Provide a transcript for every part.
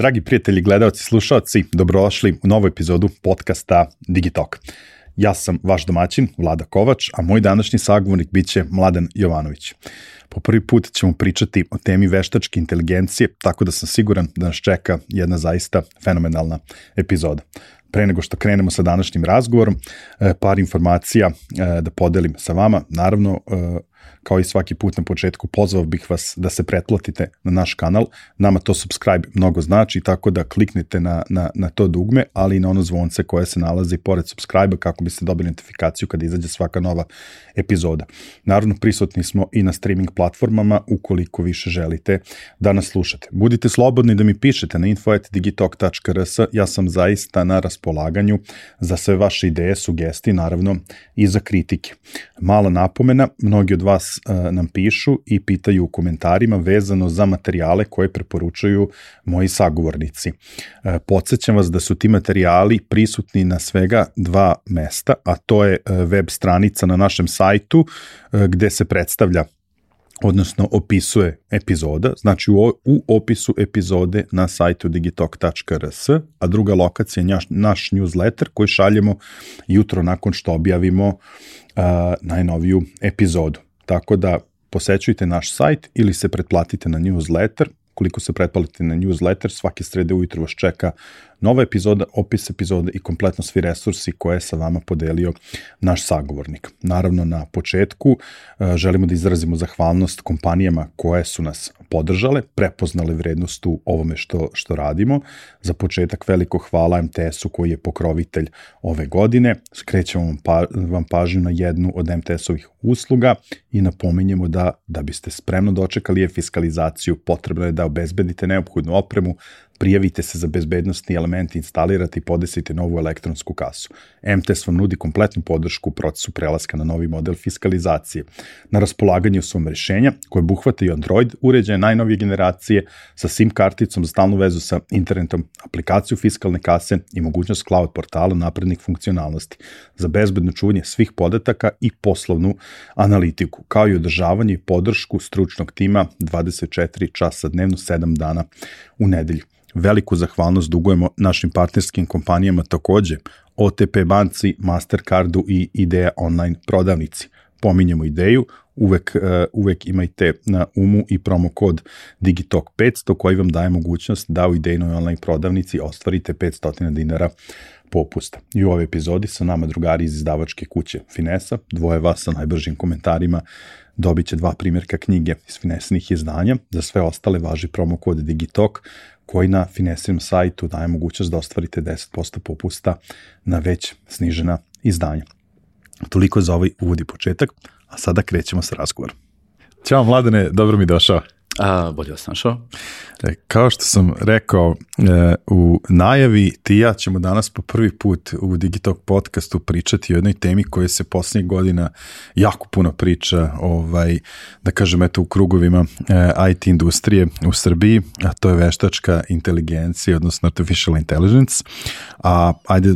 Dragi prijatelji, gledalci, slušalci, dobrodošli u novu epizodu podcasta Digitalk. Ja sam vaš domaćin, Vlada Kovač, a moj današnji sagovornik biće Mladen Jovanović. Po prvi put ćemo pričati o temi veštačke inteligencije, tako da sam siguran da nas čeka jedna zaista fenomenalna epizoda. Pre nego što krenemo sa današnjim razgovorom, e, par informacija e, da podelim sa vama. Naravno, e, kao i svaki put na početku, pozvao bih vas da se pretplatite na naš kanal. Nama to subscribe mnogo znači, tako da kliknite na, na, na to dugme, ali i na ono zvonce koje se nalazi pored subscribe kako biste dobili notifikaciju kada izađe svaka nova epizoda. Naravno, prisutni smo i na streaming platformama ukoliko više želite da nas slušate. Budite slobodni da mi pišete na info.digitalk.rs, ja sam zaista na raspolaganju za sve vaše ideje, sugestije, naravno i za kritike. Mala napomena, mnogi od vas uh, nam pišu i pitaju u komentarima vezano za materijale koje preporučuju moji sagovornici. Podsjećam vas da su ti materijali prisutni na svega dva mesta, a to je web stranica na našem sajtu gde se predstavlja odnosno opisuje epizoda, znači u, u opisu epizode na sajtu digitalk.rs, a druga lokacija je naš, naš newsletter koji šaljemo jutro nakon što objavimo uh, najnoviju epizodu. Tako da posećujte naš sajt ili se pretplatite na newsletter. Koliko se pretplatite na newsletter, svake srede ujutro vas čeka nova epizoda, opis epizode i kompletno svi resursi koje je sa vama podelio naš sagovornik. Naravno, na početku e, želimo da izrazimo zahvalnost kompanijama koje su nas podržale, prepoznale vrednost u ovome što, što radimo. Za početak veliko hvala MTS-u koji je pokrovitelj ove godine. Skrećemo vam, pa, vam pažnju na jednu od MTS-ovih usluga i napominjemo da da biste spremno dočekali je fiskalizaciju, potrebno je da obezbedite neophodnu opremu, prijavite se za bezbednostni element, instalirate i podesite novu elektronsku kasu. MTS vam nudi kompletnu podršku u procesu prelaska na novi model fiskalizacije. Na raspolaganju su vam rešenja koje buhvata i Android uređaje najnovije generacije sa SIM karticom za stalnu vezu sa internetom, aplikaciju fiskalne kase i mogućnost cloud portala naprednih funkcionalnosti za bezbedno čuvanje svih podataka i poslovnu analitiku, kao i održavanje i podršku stručnog tima 24 časa dnevno 7 dana u nedelju. Veliku zahvalnost dugujemo našim partnerskim kompanijama takođe, OTP banci, Mastercardu i Ideja online prodavnici. Pominjemo ideju, uvek, uh, uvek imajte na umu i promo kod Digitalk 500 koji vam daje mogućnost da u idejnoj online prodavnici ostvarite 500 dinara popusta. I u ovoj epizodi sa nama drugari iz izdavačke kuće Finesa, dvoje vas sa najbržim komentarima dobit će dva primjerka knjige iz Finesenih izdanja. Za sve ostale važi promo kod Digitalk koji na Finesinom sajtu daje mogućnost da ostvarite 10% popusta na već snižena izdanja. Toliko za ovaj uvodi početak, a sada krećemo sa razgovorom. Ćao mladene, dobro mi došao. A, bolje vas našao. E, kao što sam rekao e, u najavi, ti ja ćemo danas po prvi put u Digitalk podcastu pričati o jednoj temi koja se poslednjih godina jako puno priča, ovaj, da kažem eto u krugovima e, IT industrije u Srbiji, a to je veštačka inteligencija, odnosno artificial intelligence. A ajde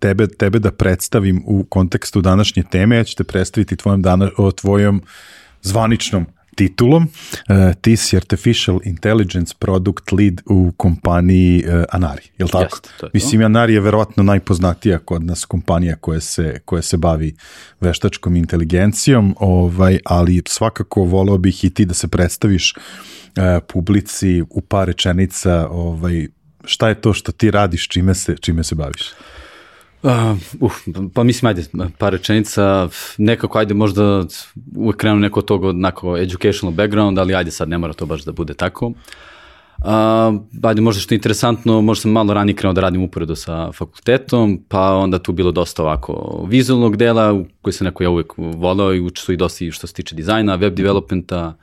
tebe, tebe da predstavim u kontekstu današnje teme, ja ću te predstaviti tvojom, dana, o tvojom zvaničnom titulom. Uh, ti si Artificial Intelligence Product Lead u kompaniji uh, Anari, je li tako? Jest, to je Mislim, to. Anari je verovatno najpoznatija kod nas kompanija koja se, koja se bavi veštačkom inteligencijom, ovaj, ali svakako volao bih i ti da se predstaviš uh, publici u par rečenica ovaj, šta je to što ti radiš, čime se, čime se baviš? Uh, pa mislim, ajde, par rečenica, nekako, ajde, možda uvek krenu neko od toga, onako, educational background, ali ajde sad, ne mora to baš da bude tako. Uh, ajde, možda što je interesantno, možda sam malo ranije krenuo da radim uporedo sa fakultetom, pa onda tu bilo dosta ovako vizualnog dela, koji se neko ja uvek volao i učestvo i dosta i što se tiče dizajna, web developmenta,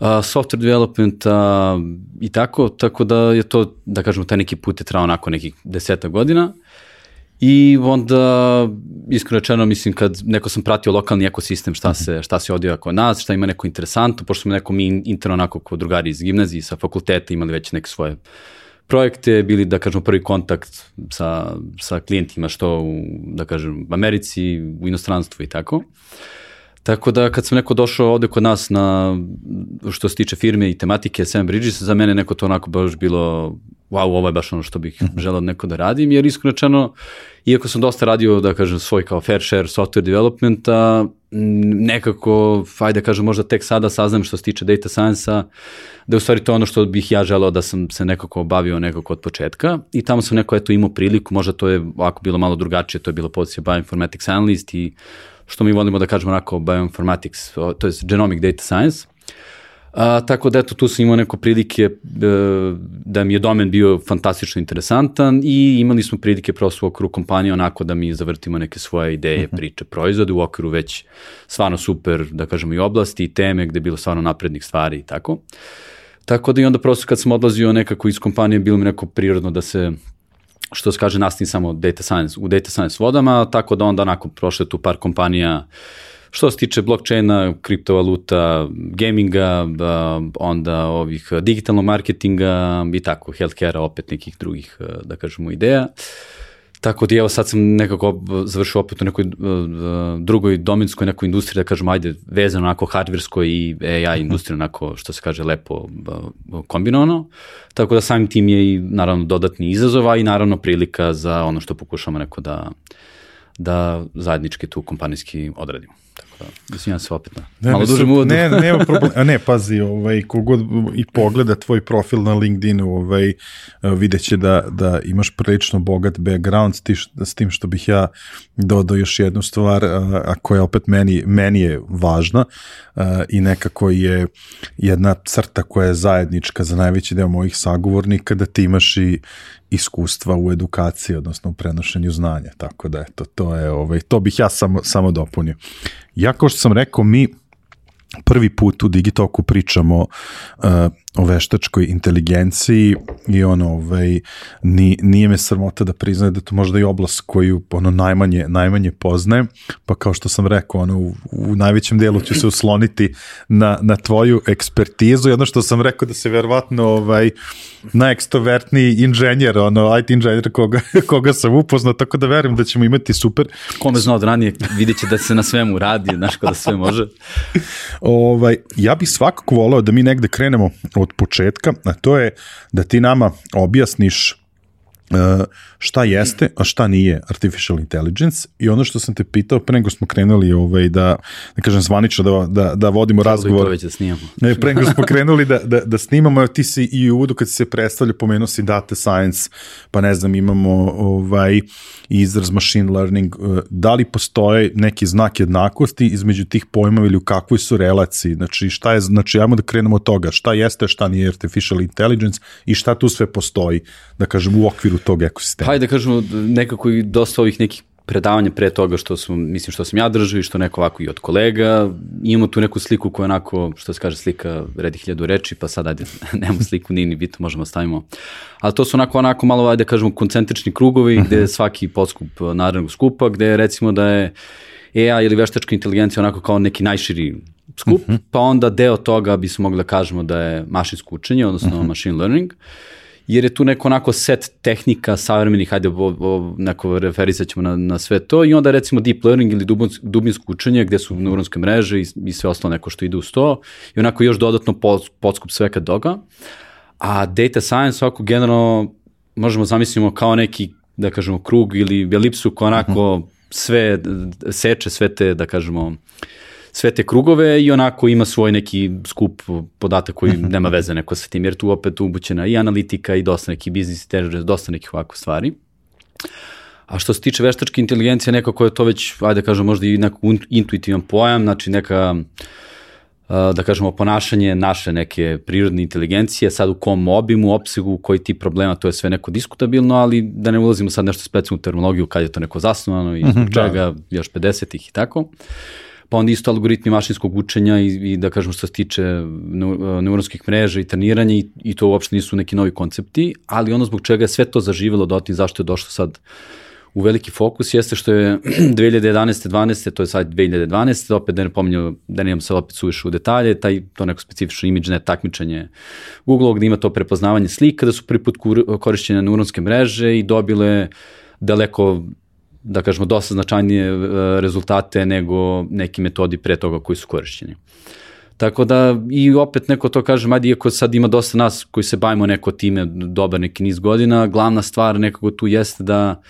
uh, software developmenta i tako, tako da je to, da kažemo, taj neki put je trao onako nekih deseta godina. Uh, I onda, iskreno rečeno, mislim, kad neko sam pratio lokalni ekosistem, šta se, šta se odvija kod nas, šta ima neko interesantno, pošto smo neko mi interno onako kao drugari iz gimnazije, sa fakulteta imali već neke svoje projekte, bili, da kažemo, prvi kontakt sa, sa klijentima, što u, da kažem, Americi, u inostranstvu i tako. Tako da kad sam neko došao ovde kod nas na, što se tiče firme i tematike Sam Bridges, za mene neko to onako baš bilo wow, ovo je baš ono što bih želeo neko da radim, jer iskreno rečeno, iako sam dosta radio, da kažem, svoj kao fair share software developmenta, nekako, ajde da kažem, možda tek sada saznam što se tiče data science-a, da je u stvari to ono što bih ja želeo da sam se nekako bavio nekako od početka. I tamo sam neko eto imao priliku, možda to je ovako bilo malo drugačije, to je bilo pozicija bioinformatics analyst i što mi volimo da kažemo onako bioinformatics, to je genomic data science, A, tako da eto, tu sam imao neko prilike e, da mi je domen bio fantastično interesantan i imali smo prilike prosto u okviru kompanije onako da mi zavrtimo neke svoje ideje, uh mhm. -huh. priče, proizvode u okviru već stvarno super, da kažemo, i oblasti i teme gde je bilo stvarno naprednih stvari i tako. Tako da i onda prosto kad sam odlazio nekako iz kompanije, bilo mi neko prirodno da se što se kaže, nastavim samo data science, u data science vodama, tako da onda onako prošle tu par kompanija uh, Što se tiče blockchaina, kriptovaluta, gaminga, onda ovih digitalnog marketinga i tako, healthcare-a, opet nekih drugih, da kažemo, ideja. Tako da evo sad sam nekako završio opet u nekoj drugoj dominskoj nekoj industriji, da kažem, ajde, vezano onako hardverskoj i AI industrija, onako, što se kaže, lepo kombinovano. Tako da samim tim je i naravno dodatni izazov, a i naravno prilika za ono što pokušamo neko da, da zajednički tu kompanijski odradimo. Tako da, izvinjam se opet na ne, malo dužem uvodu. Ne, nema problem. A ne, pazi, ovaj, kogod i pogleda tvoj profil na LinkedInu, ovaj, vidjet će da, da imaš prilično bogat background s, tiš, s tim što bih ja dodao još jednu stvar, a, a koja opet meni, meni je važna a, i nekako je jedna crta koja je zajednička za najveći deo mojih sagovornika, da ti imaš i iskustva u edukaciji, odnosno u prenošenju znanja, tako da eto, to je, ovaj, to bih ja samo, samo dopunio. Ja, kao što sam rekao, mi prvi put u Digitoku pričamo uh, o veštačkoj inteligenciji i ono, ovaj, ni, nije me sramota da priznaje da to možda i oblast koju ono najmanje, najmanje poznajem, pa kao što sam rekao, ono, u, u najvećem delu ću se usloniti na, na tvoju ekspertizu i ono što sam rekao da se verovatno ovaj, najekstovertniji inženjer, ono, IT inženjer koga, koga sam upoznao, tako da verujem da ćemo imati super... Kome zna od ranije, vidjet će da se na svemu radi, znaš, da sve može. ovaj, ja bih svakako volao da mi negde krenemo od početka, a to je da ti nama objasniš šta jeste, a šta nije artificial intelligence i ono što sam te pitao pre nego smo krenuli ovaj, da, da kažem zvanično da, da, da vodimo razgovor. Već da snimamo. Ne, pre nego smo krenuli da, da, da snimamo, ti si i u uvodu kad si se predstavlja pomenuo si data science, pa ne znam imamo ovaj, izraz machine learning, uh, da li postoje neki znak jednakosti između tih pojmova ili u kakvoj su relaciji, znači šta je, znači ajmo da krenemo od toga, šta jeste, šta nije artificial intelligence i šta tu sve postoji, da kažem, u okviru tog ekosistema hajde da kažemo, nekako i dosta ovih nekih predavanja pre toga što sam, mislim što sam ja držao i što neko ovako i od kolega. Imamo tu neku sliku koja onako, što se kaže slika, redi hiljadu reči, pa sad ajde, nemamo sliku, nije ni bitno, možemo da stavimo. Ali to su onako, onako malo, ajde da kažemo, koncentrični krugovi -huh. gde je svaki podskup narednog skupa, gde recimo da je AI ili veštačka inteligencija onako kao neki najširi skup, uh -huh. pa onda deo toga bismo mogli da kažemo da je mašinsko učenje, odnosno uh -huh. machine learning. Uh, jer je tu neko onako set tehnika savremenih, hajde o, o, neko referisat ćemo na, na sve to i onda recimo deep learning ili dubinsko, dubinsko učenje gde su neuronske mreže i, i sve ostalo neko što ide uz to i onako još dodatno podskup sveka toga. A data science ovako generalno možemo zamislimo kao neki, da kažemo, krug ili elipsu koja onako mhm. -huh. sve seče, sve te, da kažemo, uh, sve te krugove i onako ima svoj neki skup podatak koji nema veze neko sa tim, jer tu opet ubućena i analitika i dosta neki biznis intelligence, dosta nekih ovako stvari. A što se tiče veštačke inteligencije, nekako je to već, ajde da kažem, možda i neko intuitivan pojam, znači neka, da kažemo, ponašanje naše neke prirodne inteligencije, sad u kom obimu, opsegu, koji ti problema, to je sve neko diskutabilno, ali da ne ulazimo sad nešto specijalnu terminologiju, kad je to neko zasnovano i zbog mhm, da. čega, još 50-ih i tako. Uh, pa onda isto algoritmi mašinskog učenja i, i da kažemo što se tiče neuronskih mreža i treniranja i, i to uopšte nisu neki novi koncepti, ali ono zbog čega je sve to zaživelo dotim zašto je došlo sad u veliki fokus jeste što je 2011. 12. to je sad 2012. opet da ne pominju, da ne imam sad opet suviše u detalje, taj, to neko specifično ImageNet takmičenje Google gde ima to prepoznavanje slika, da su prvi put korišćene neuronske mreže i dobile daleko da kažemo, dosta značajnije e, rezultate nego neki metodi pre toga koji su korišćeni. Tako da, i opet neko to kaže, ajde, iako sad ima dosta nas koji se bavimo neko time dobar neki niz godina, glavna stvar nekako tu jeste da,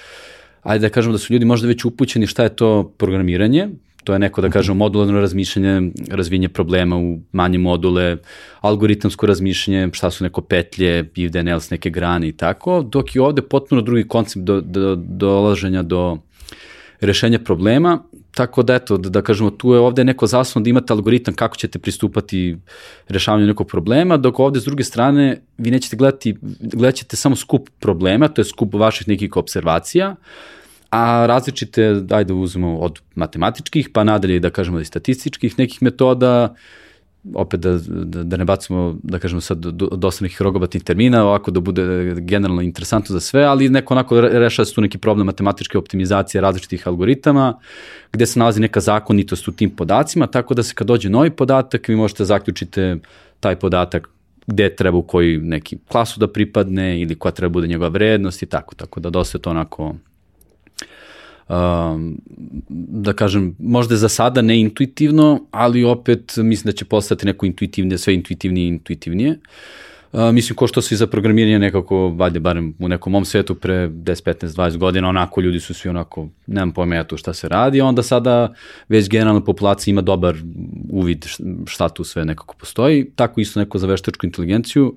ajde da kažemo da su ljudi možda već upućeni šta je to programiranje, to je neko da kažemo modularno razmišljanje, razvinje problema u manje module, algoritamsko razmišljanje, šta su neko petlje, if then else, neke grane i tako, dok je ovde potpuno drugi koncept do, do, dolaženja do rešenja problema, tako da eto, da, da kažemo, tu je ovde neko zasno da imate algoritam kako ćete pristupati rešavanju nekog problema, dok ovde s druge strane vi nećete gledati, gledat ćete samo skup problema, to je skup vaših nekih observacija, a različite, ajde da uzmemo od matematičkih, pa nadalje da kažemo i statističkih nekih metoda, opet da, da, da ne bacimo, da kažemo sad, dosta nekih rogobatnih termina, ovako da bude generalno interesantno za sve, ali neko onako rešava se tu neki problem matematičke optimizacije različitih algoritama, gde se nalazi neka zakonitost u tim podacima, tako da se kad dođe novi podatak, vi možete zaključite taj podatak gde treba u koji neki klasu da pripadne ili koja treba bude njegova vrednost i tako, tako da dosta je to onako um, da kažem, možda za sada ne intuitivno, ali opet mislim da će postati neko intuitivnije, sve intuitivnije i intuitivnije. Uh, mislim, ko što se za programiranje nekako, valjde, barem u nekom mom svetu pre 10, 15, 20 godina, onako ljudi su svi onako, nemam pojma ja tu šta se radi, onda sada već generalna populacija ima dobar uvid šta tu sve nekako postoji, tako isto neko za veštačku inteligenciju.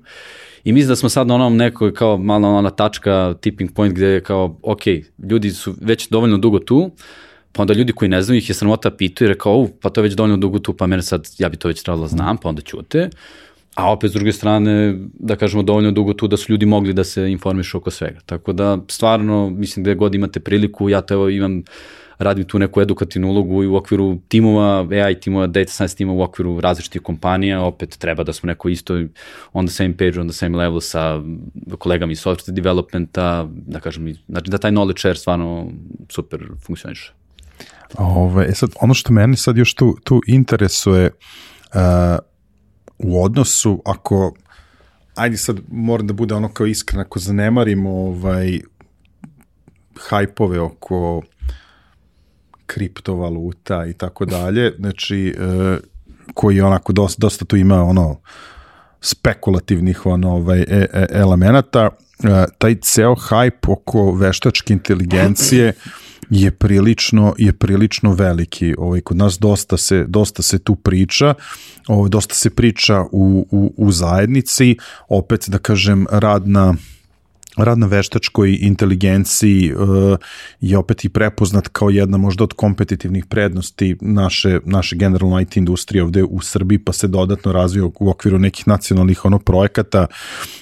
I mislim da smo sad na onom nekoj kao malo ona tačka, tipping point gde je kao, ok, ljudi su već dovoljno dugo tu, pa onda ljudi koji ne znaju ih je sramota pitaju i rekao, pa to je već dovoljno dugo tu, pa mene sad, ja bi to već trebalo da znam, pa onda ćute. A opet s druge strane, da kažemo dovoljno dugo tu da su ljudi mogli da se informišu oko svega. Tako da stvarno, mislim gde god imate priliku, ja to evo imam radim tu neku edukativnu ulogu i u okviru timova, AI timova, data science timova u okviru različitih kompanija, opet treba da smo neko isto on the same page, on the same level sa kolegama iz software developmenta, da kažem, znači da taj knowledge share stvarno super funkcioniše. Ove, e sad, ono što meni sad još tu, tu interesuje uh, u odnosu, ako ajde sad moram da bude ono kao iskren, ako zanemarimo ovaj, hajpove oko kriptovaluta i tako dalje, znači e, koji onako dosta, dosta tu ima ono spekulativnih ono, ovaj, e, e, elemenata, e, taj ceo hype oko veštačke inteligencije je prilično je prilično veliki. Ovaj kod nas dosta se dosta se tu priča, ovaj dosta se priča u, u, u zajednici, opet da kažem rad na rad na veštačkoj inteligenciji uh, je opet i prepoznat kao jedna možda od kompetitivnih prednosti naše, naše generalno IT industrije ovde u Srbiji, pa se dodatno razvio u okviru nekih nacionalnih ono projekata.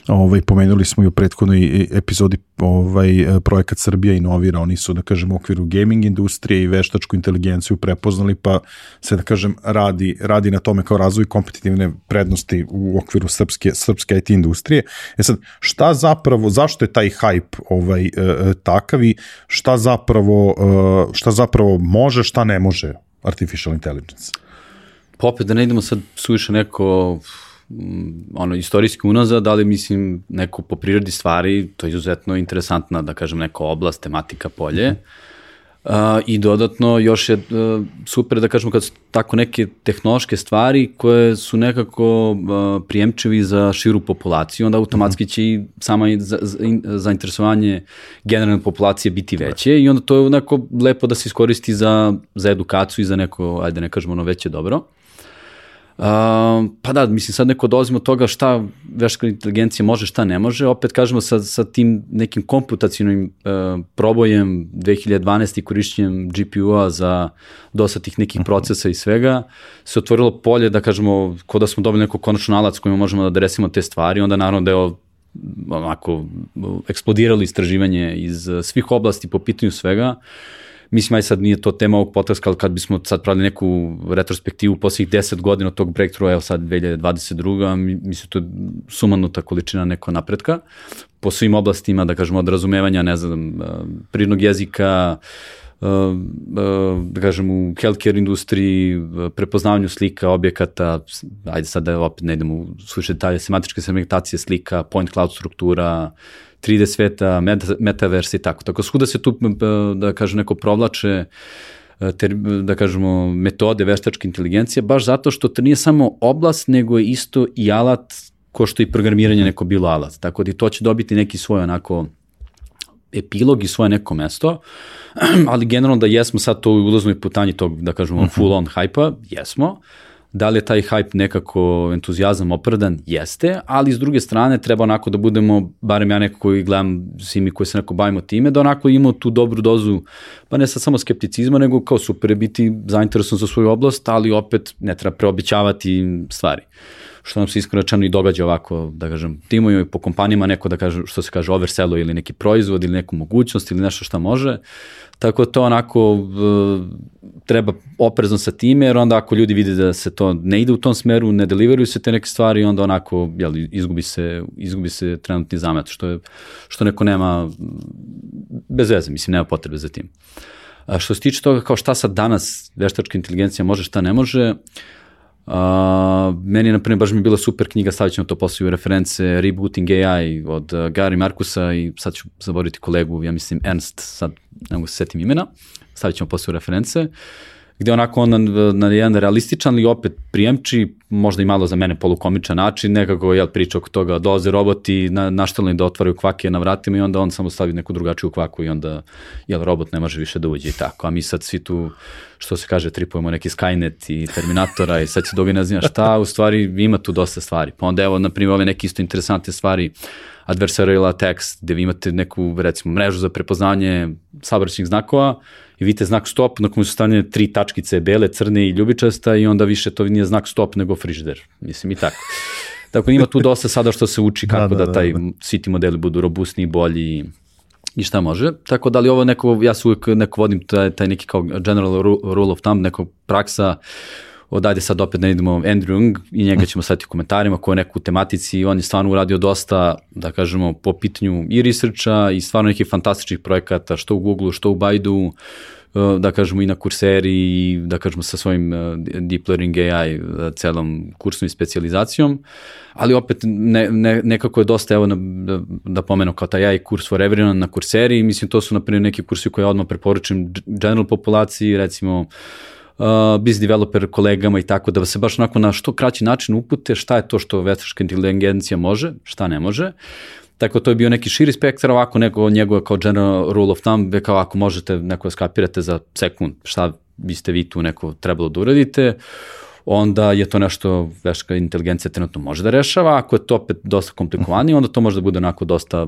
Ovaj, pomenuli smo i u prethodnoj epizodi ovaj, projekat Srbija inovira, oni su, da kažem, u okviru gaming industrije i veštačku inteligenciju prepoznali, pa se, da kažem, radi, radi na tome kao razvoj kompetitivne prednosti u okviru srpske, srpske IT industrije. E sad, šta zapravo, zašto zašto je taj hype ovaj, e, e, takav i šta zapravo, e, šta zapravo može, šta ne može artificial intelligence? Pa opet da ne idemo sad suviše neko mm, ono, istorijski unazad, ali mislim neko po prirodi stvari, to je izuzetno interesantna, da kažem, neka oblast, tematika, polje. Mm -hmm Uh, I dodatno još je uh, super da kažemo kad su tako neke tehnološke stvari koje su nekako uh, prijemčevi za širu populaciju, onda automatski će i sama za, za, zainteresovanje generalne populacije biti veće i onda to je onako lepo da se iskoristi za, za edukaciju i za neko, ajde ne kažemo ono veće dobro. Uh, pa da, mislim sad neko dolazimo od toga šta veštačka inteligencija može, šta ne može, opet kažemo sa, sa tim nekim komputacijnim uh, probojem 2012. i korišćenjem GPU-a za dosta tih nekih procesa i svega, se otvorilo polje da kažemo, ko da smo dobili neko konačno nalac kojima možemo da adresimo te stvari, onda naravno da je onako eksplodiralo istraživanje iz svih oblasti po pitanju svega, uh, Mislim, aj sad nije to tema ovog podcasta, ali kad bismo sad pravili neku retrospektivu posljednjih 10 godina od tog breakthrougha, evo sad 2022. Mislim, to je sumanuta količina neko napretka po svim oblastima, da kažemo, od razumevanja, ne znam, eh, prirodnog jezika, eh, eh, da kažem, u healthcare industriji, prepoznavanju slika, objekata, ajde sad da opet ne idemo u suše detalje, sematičke segmentacije slika, point cloud struktura, 3D sveta, meta, metaverse i tako. Tako svuda se tu, da kažem, neko provlače ter, da kažemo, metode veštačke inteligencije, baš zato što to nije samo oblast, nego je isto i alat ko što i programiranje neko bilo alat. Tako da i to će dobiti neki svoj onako epilog i svoje neko mesto, ali generalno da jesmo sad to u ulaznoj putanji tog, da kažemo, mhm. full on hype-a, jesmo, Da li je taj hype nekako entuzijazam opravdan? Jeste, ali s druge strane treba onako da budemo, barem ja neko koji gledam, svi mi koji se neko bavimo time, da onako imamo tu dobru dozu, pa ne sad samo skepticizma, nego kao super biti zainteresovan za svoju oblast, ali opet ne treba preobićavati stvari što nam se iskreno i događa ovako, da kažem, timuju po kompanijama neko da kaže, što se kaže, overselo ili neki proizvod ili neku mogućnost ili nešto što može, Tako to onako uh, treba oprezno sa time, jer onda ako ljudi vide da se to ne ide u tom smeru, ne deliveruju se te neke stvari, onda onako jel, izgubi, se, izgubi se trenutni zamet, što, je, što neko nema bez veze, mislim, nema potrebe za tim. A što se tiče toga kao šta sad danas veštačka inteligencija može, šta ne može, uh, Uh, meni, na primjer, baš mi bila super knjiga, stavit ćemo to posle u reference, Rebooting AI od uh, Gary Markusa i sad ću zaboriti kolegu, ja mislim Ernst, sad ne mogu se setim imena, stavit ćemo posle u reference. Uh, gde onako on na, na jedan realističan, ali opet prijemči, možda i malo za mene polukomičan način, nekako jel, priča oko toga, dolaze roboti na, naštelni da otvaraju kvake na vratima i onda on samo stavi neku drugačiju kvaku i onda jel, robot ne može više da uđe i tako. A mi sad svi tu, što se kaže, tripujemo neki Skynet i Terminatora i sad se dobi ne znam šta, u stvari ima tu dosta stvari. Pa onda evo, na primjer, ove neke isto interesantne stvari, adversarial attacks, gde vi imate neku, recimo, mrežu za prepoznanje saobraćenih znakova, i vidite znak stop na kojem su stavljene tri tačkice, bele, crne i ljubičasta i onda više to nije znak stop nego frižider. Mislim i tako. Tako ima tu dosta sada što se uči da, kako da, da, da taj, da, da. svi ti modeli budu robustni, bolji i šta može. Tako da li ovo neko, ja se uvijek neko vodim taj, taj neki kao general rule of thumb, neko praksa odajde sad opet ne idemo Andrew Young i njega ćemo sad u komentarima ko je neku u tematici i on je stvarno uradio dosta, da kažemo, po pitanju i researcha i stvarno nekih fantastičnih projekata, što u Google, što u Baidu, da kažemo i na kurseri i da kažemo sa svojim eh, Deep Learning AI eh, celom kursom i specializacijom, ali opet ne, ne, nekako je dosta, evo da, da pomenu kao taj AI kurs for everyone na kurseri, mislim to su naprimjer neki kursi koje odmah preporučujem general populaciji, recimo uh, biz developer kolegama i tako, da se baš onako na što kraći način upute šta je to što veštačka inteligencija može, šta ne može. Tako to je bio neki širi spektar, ovako neko njegove kao general rule of thumb, kao ako možete neko skapirate za sekund šta biste vi tu neko trebalo da uradite, onda je to nešto veštačka inteligencija trenutno može da rešava, ako je to opet dosta komplikovanije, onda to može da bude onako dosta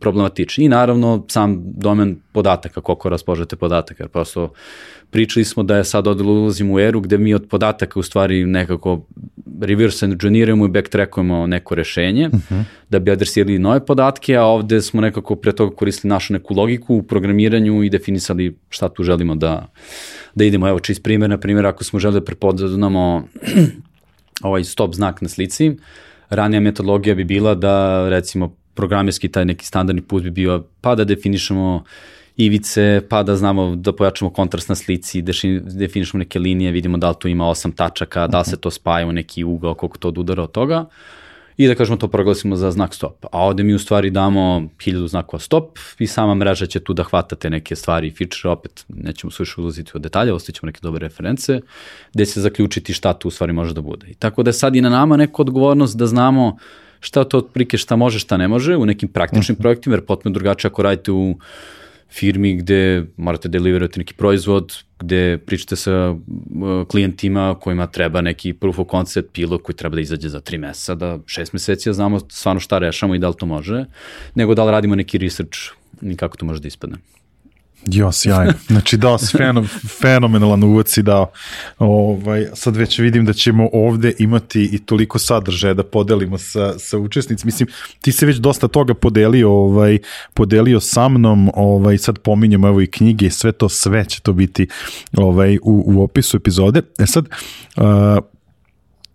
problematično. I naravno sam domen podataka, koliko raspožete podataka, jer prosto pričali smo da je sad ulazimo u eru gde mi od podataka u stvari nekako reverse engineerujemo i backtrackujemo neko rešenje uh mhm. -huh. da bi adresirali nove podatke, a ovde smo nekako pre toga koristili našu neku logiku u programiranju i definisali šta tu želimo da, da idemo. Evo čist primjer, na primjer, ako smo želeli da prepoznamo ovaj stop znak na slici, ranija metodologija bi bila da recimo programerski taj neki standardni put bi bio pa da definišemo uh, ivice, pa da znamo da pojačamo kontrast na slici, definišemo neke linije, vidimo da li tu ima osam tačaka, da li se to spaja u neki ugao, koliko to odudara od toga i da kažemo to proglasimo za znak stop. A ovde mi u stvari damo hiljadu znakova stop i sama mreža će tu da hvata te neke stvari i feature, opet nećemo se više ulaziti u detalje, ostaćemo neke dobre reference, gde će zaključiti šta tu u stvari može da bude. I tako da je sad i na nama neka odgovornost da znamo šta to otprike šta može, šta ne može u nekim praktičnim mhm. projektima, jer potpuno drugačije ako radite u firmi gde morate deliverati neki proizvod, gde pričate sa klijentima kojima treba neki proof of concept pilot koji treba da izađe za tri meseca, da šest meseci da znamo stvarno šta rešamo i da li to može, nego da li radimo neki research i kako to može da ispadne. Jo, sjajno. Znači dao si fenom, fenomenalan uvod si dao. Ovaj, sad već vidim da ćemo ovde imati i toliko sadržaja da podelimo sa, sa učesnicima. Mislim, ti se već dosta toga podelio, ovaj, podelio sa mnom, ovaj, sad pominjamo evo i knjige i sve to, sve će to biti ovaj, u, u opisu epizode. E sad, uh,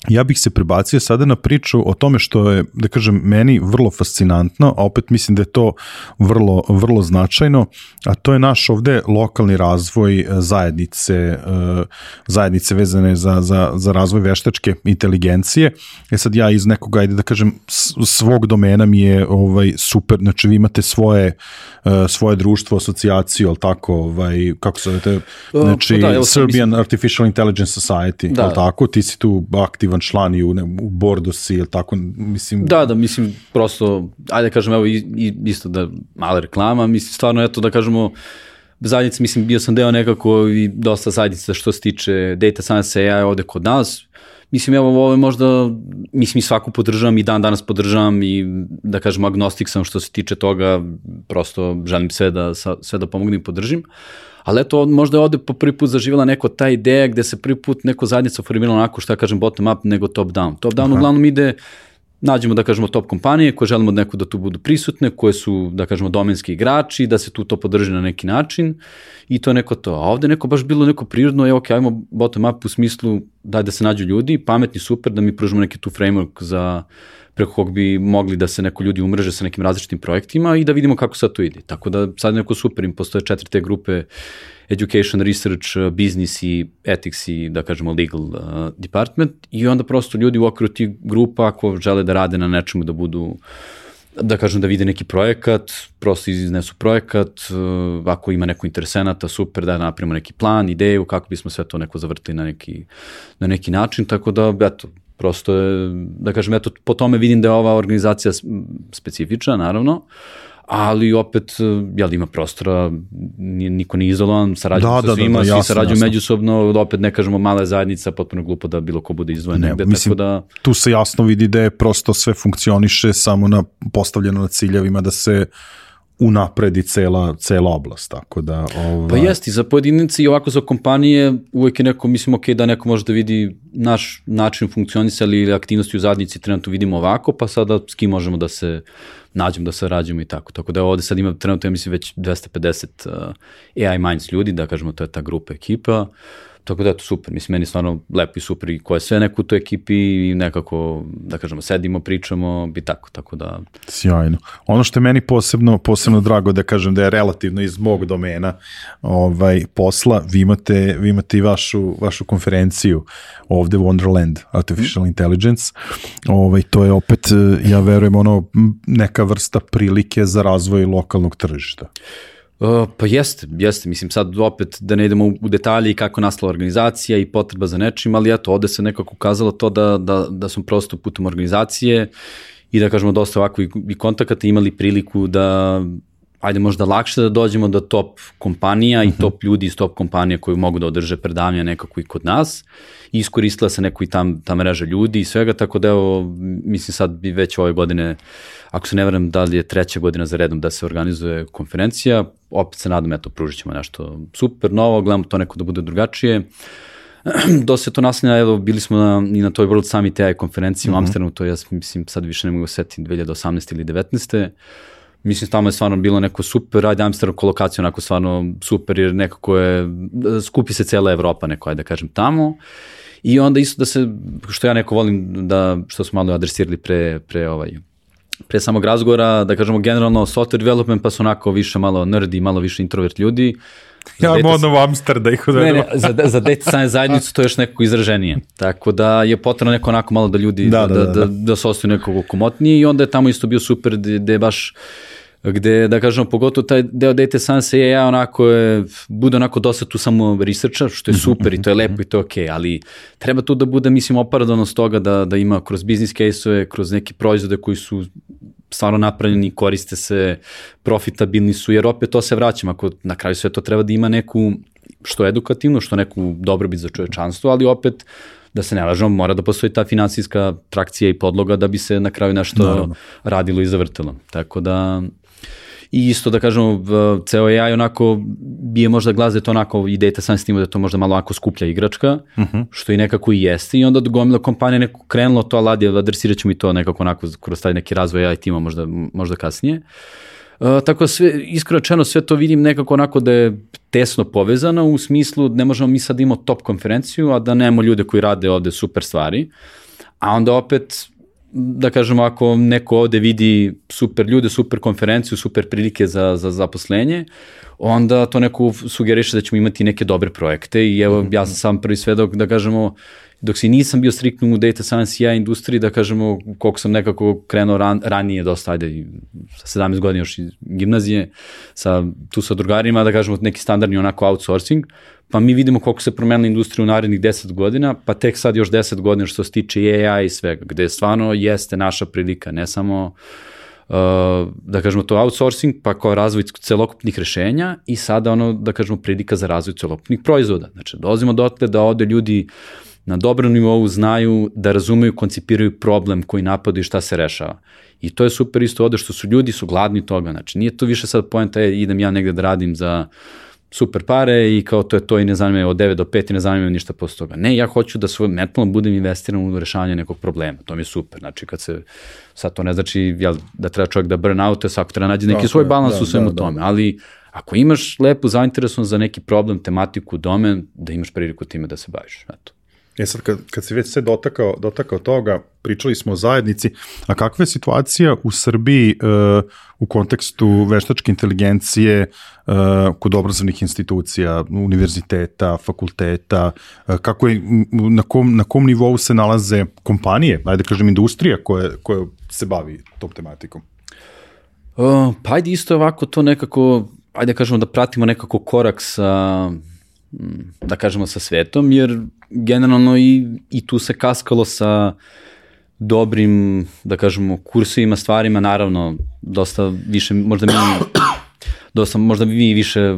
ja bih se prebacio sada na priču o tome što je, da kažem, meni vrlo fascinantno, a opet mislim da je to vrlo, vrlo značajno, a to je naš ovde lokalni razvoj e, zajednice, e, zajednice vezane za, za, za razvoj veštačke inteligencije. E sad ja iz nekog, ajde da kažem, svog domena mi je ovaj, super, znači vi imate svoje, e, svoje društvo, asocijaciju, ali tako, ovaj, kako se zove, znači pa da, Serbian mislim... Artificial Intelligence Society, da. ali tako, ti si tu aktivan aktivan član i u, ne, u bordu si, ili tako, mislim... Da, da, mislim, prosto, ajde da kažem, evo, i, i, isto da, mala reklama, mislim, stvarno, eto, da kažemo, zajednice, mislim, bio sam deo nekako i dosta zajednica što se tiče data science AI ovde kod nas, mislim, evo, ovo je možda, mislim, i svaku podržavam i dan danas podržavam i, da kažem, agnostik sam što se tiče toga, prosto želim sve da, sve da pomognem i podržim, ali eto, možda je ovde po prvi put zaživjela neko ta ideja gde se prvi put neko zajednica formirala onako, šta kažem, bottom up nego top down. Top down Aha. uglavnom ide nađemo, da kažemo, top kompanije koje želimo da neko da tu budu prisutne, koje su, da kažemo, domenski igrači, da se tu to podrži na neki način i to neko to. A ovde neko baš bilo neko prirodno, je ok, ajmo bottom up u smislu daj da se nađu ljudi, pametni, super, da mi pružimo neki tu framework za preko kog bi mogli da se neko ljudi umreže sa nekim različitim projektima i da vidimo kako sad to ide. Tako da sad neko super, im postoje četiri te grupe education, research, business i ethics i da kažemo legal uh, department i onda prosto ljudi u okviru tih grupa ako žele da rade na nečemu da budu da kažem da vide neki projekat, prosto iznesu projekat, uh, ako ima neko interesenata, super da napravimo neki plan, ideju, kako bismo sve to neko zavrtili na neki, na neki način, tako da, eto, Prosto je, da kažem, eto, po tome vidim da je ova organizacija specifična, naravno, ali opet, jel, ima prostora, niko nije izolovan, sarađuju da, sa da, da svima, da, da, jasno, svi sarađuju jasno. međusobno, opet ne kažemo mala zajednica, potpuno glupo da bilo ko bude izdvojen ne, negde, mislim, tako da... Tu se jasno vidi da je prosto sve funkcioniše samo na postavljeno na ciljevima da se unapredi cela, cela oblast, tako da... Ova... Pa jesti, za pojedinice i ovako za kompanije uvek je neko, mislim, ok, da neko može da vidi naš način funkcionisa ili aktivnosti u zadnici trenutno vidimo ovako, pa sada s kim možemo da se nađemo, da se rađemo i tako. Tako da ovde sad ima trenutno, ja mislim, već 250 uh, AI Minds ljudi, da kažemo, to je ta grupa ekipa. Uh, Tako da, eto, super. Mislim, meni je stvarno lepo i super i ko je sve neko u toj ekipi i nekako, da kažemo, sedimo, pričamo i tako, tako da... Sjajno. Ono što je meni posebno, posebno drago da kažem da je relativno iz mog domena ovaj, posla, vi imate, vi imate i vašu, vašu konferenciju ovde Wonderland Artificial mm. Intelligence. Ovaj, to je opet, ja verujem, ono, neka vrsta prilike za razvoj lokalnog tržišta. Uh, pa jeste, jeste, mislim sad opet da ne idemo u detalje i kako nastala organizacija i potreba za nečim, ali eto, ovde se nekako ukazalo to da, da, da smo prosto putem organizacije i da kažemo dosta ovako i, i kontakata imali priliku da ajde možda lakše da dođemo do top kompanija i mhm. top ljudi iz top kompanija koji mogu da održe predavanja nekako i kod nas i iskoristila se neko i tam, ta mreža ljudi i svega, tako da evo, mislim sad bi već ove godine, ako se ne veram da li je treća godina za redom da se organizuje konferencija, opet se nadam, eto, pružit ćemo nešto super, novo, gledamo to neko da bude drugačije. Dosta je to naslanja, evo, bili smo na, i na toj World Summit AI konferenciji mm -hmm. u mhm. Amsterdamu, to ja mislim sad više ne mogu setiti 2018. ili 19. Mislim, tamo je stvarno bilo neko super, ajde Amsterdam kolokacija onako stvarno super, jer nekako je, skupi se cela Evropa, neko, ajde da kažem, tamo. I onda isto da se, što ja neko volim da, što smo malo adresirali pre, pre ovaj, pre samog razgovora, da kažemo generalno software development, pa su onako više malo nerdi, malo više introvert ljudi. Za ja imam ono u Amster da ih odvedemo. Ne, ne, za, za data science zajednicu to je još nekako izraženije. Tako da je potrebno neko onako malo da ljudi, da, da, da, da, da, da se ostaju nekog komotnije i onda je tamo isto bio super gde je baš gde, da kažemo, pogotovo taj deo data science je ja onako je, bude onako dosta tu samo researcha, što je mhm, super i to je mhm, lepo i to je okej, okay, ali treba tu da bude, mislim, opravdanost toga da, da ima kroz business case-ove, kroz neke proizvode koji su stvarno napravljeni, koriste se, profitabilni su, jer opet to se vraćam, ako na kraju sve to treba da ima neku, što edukativno, što neku dobrobit za čovečanstvo, ali opet da se ne lažemo, mora da postoji ta finansijska trakcija i podloga da bi se na kraju nešto Naravno. radilo i zavrtilo. Tako da I isto da kažemo, ceo AI onako bije možda glas da je to onako i data science timu da je to možda malo onako skuplja igračka, uh mhm. -huh. što i nekako i jeste i onda gomila kompanija neko krenulo to, ali adresirat adresirat mi to nekako onako kroz taj neki razvoj AI tima možda, možda kasnije. Uh, tako da sve, iskreno sve to vidim nekako onako da je tesno povezano u smislu ne možemo mi sad imamo top konferenciju, a da nemamo ljude koji rade ovde super stvari. a onda opet da kažemo, ako neko ovde vidi super ljude, super konferenciju, super prilike za, za zaposlenje, onda to neko sugeriše da ćemo imati neke dobre projekte i evo, ja sam sam prvi svedok da kažemo, dok si nisam bio striktno u data science i ja industriji, da kažemo, koliko sam nekako krenuo ran, ranije dosta, ajde, sa 17 godina još iz gimnazije, sa, tu sa drugarima, da kažemo, neki standardni onako outsourcing, pa mi vidimo koliko se promenila industrija u narednih 10 godina, pa tek sad još 10 godina što se tiče AI i svega, gde stvarno jeste naša prilika, ne samo uh, da kažemo to outsourcing, pa kao razvoj celokupnih rešenja i sada ono, da kažemo, prilika za razvoj celokupnih proizvoda. Znači, dolazimo dotle da ovde ljudi na dobrom nivou znaju da razumeju, koncipiraju problem koji napadaju i šta se rešava. I to je super isto ovde što su ljudi su gladni toga. Znači, nije to više sad pojenta, je, idem ja negde da radim za super pare i kao to je to i ne zanima me od 9 do 5 i ne zanima me ništa posle toga. Ne, ja hoću da svoj metalom budem investiran u rešavanje nekog problema. To mi je super. Znači, kad se, sad to ne znači jel, da treba čovjek da burn out, svako treba nađe neki da, svoj balans da, u svemu da, da, tome, ali ako imaš lepu zainteresovan za neki problem, tematiku, domen, da imaš priliku time da se baviš. Eto. E sad, kad, kad se već sve dotakao, dotakao toga, pričali smo o zajednici, a kakva je situacija u Srbiji uh, u kontekstu veštačke inteligencije uh, kod obrazovnih institucija, univerziteta, fakulteta, uh, kako je, na kom, na kom nivou se nalaze kompanije, ajde da kažem industrija koja, koja se bavi tom tematikom? Uh, pa ajde isto ovako to nekako, ajde da kažemo da pratimo nekako korak sa da kažemo sa svetom, jer generalno i, i tu se kaskalo sa dobrim, da kažemo, kursovima, stvarima, naravno, dosta više, možda mi, dosta, možda mi više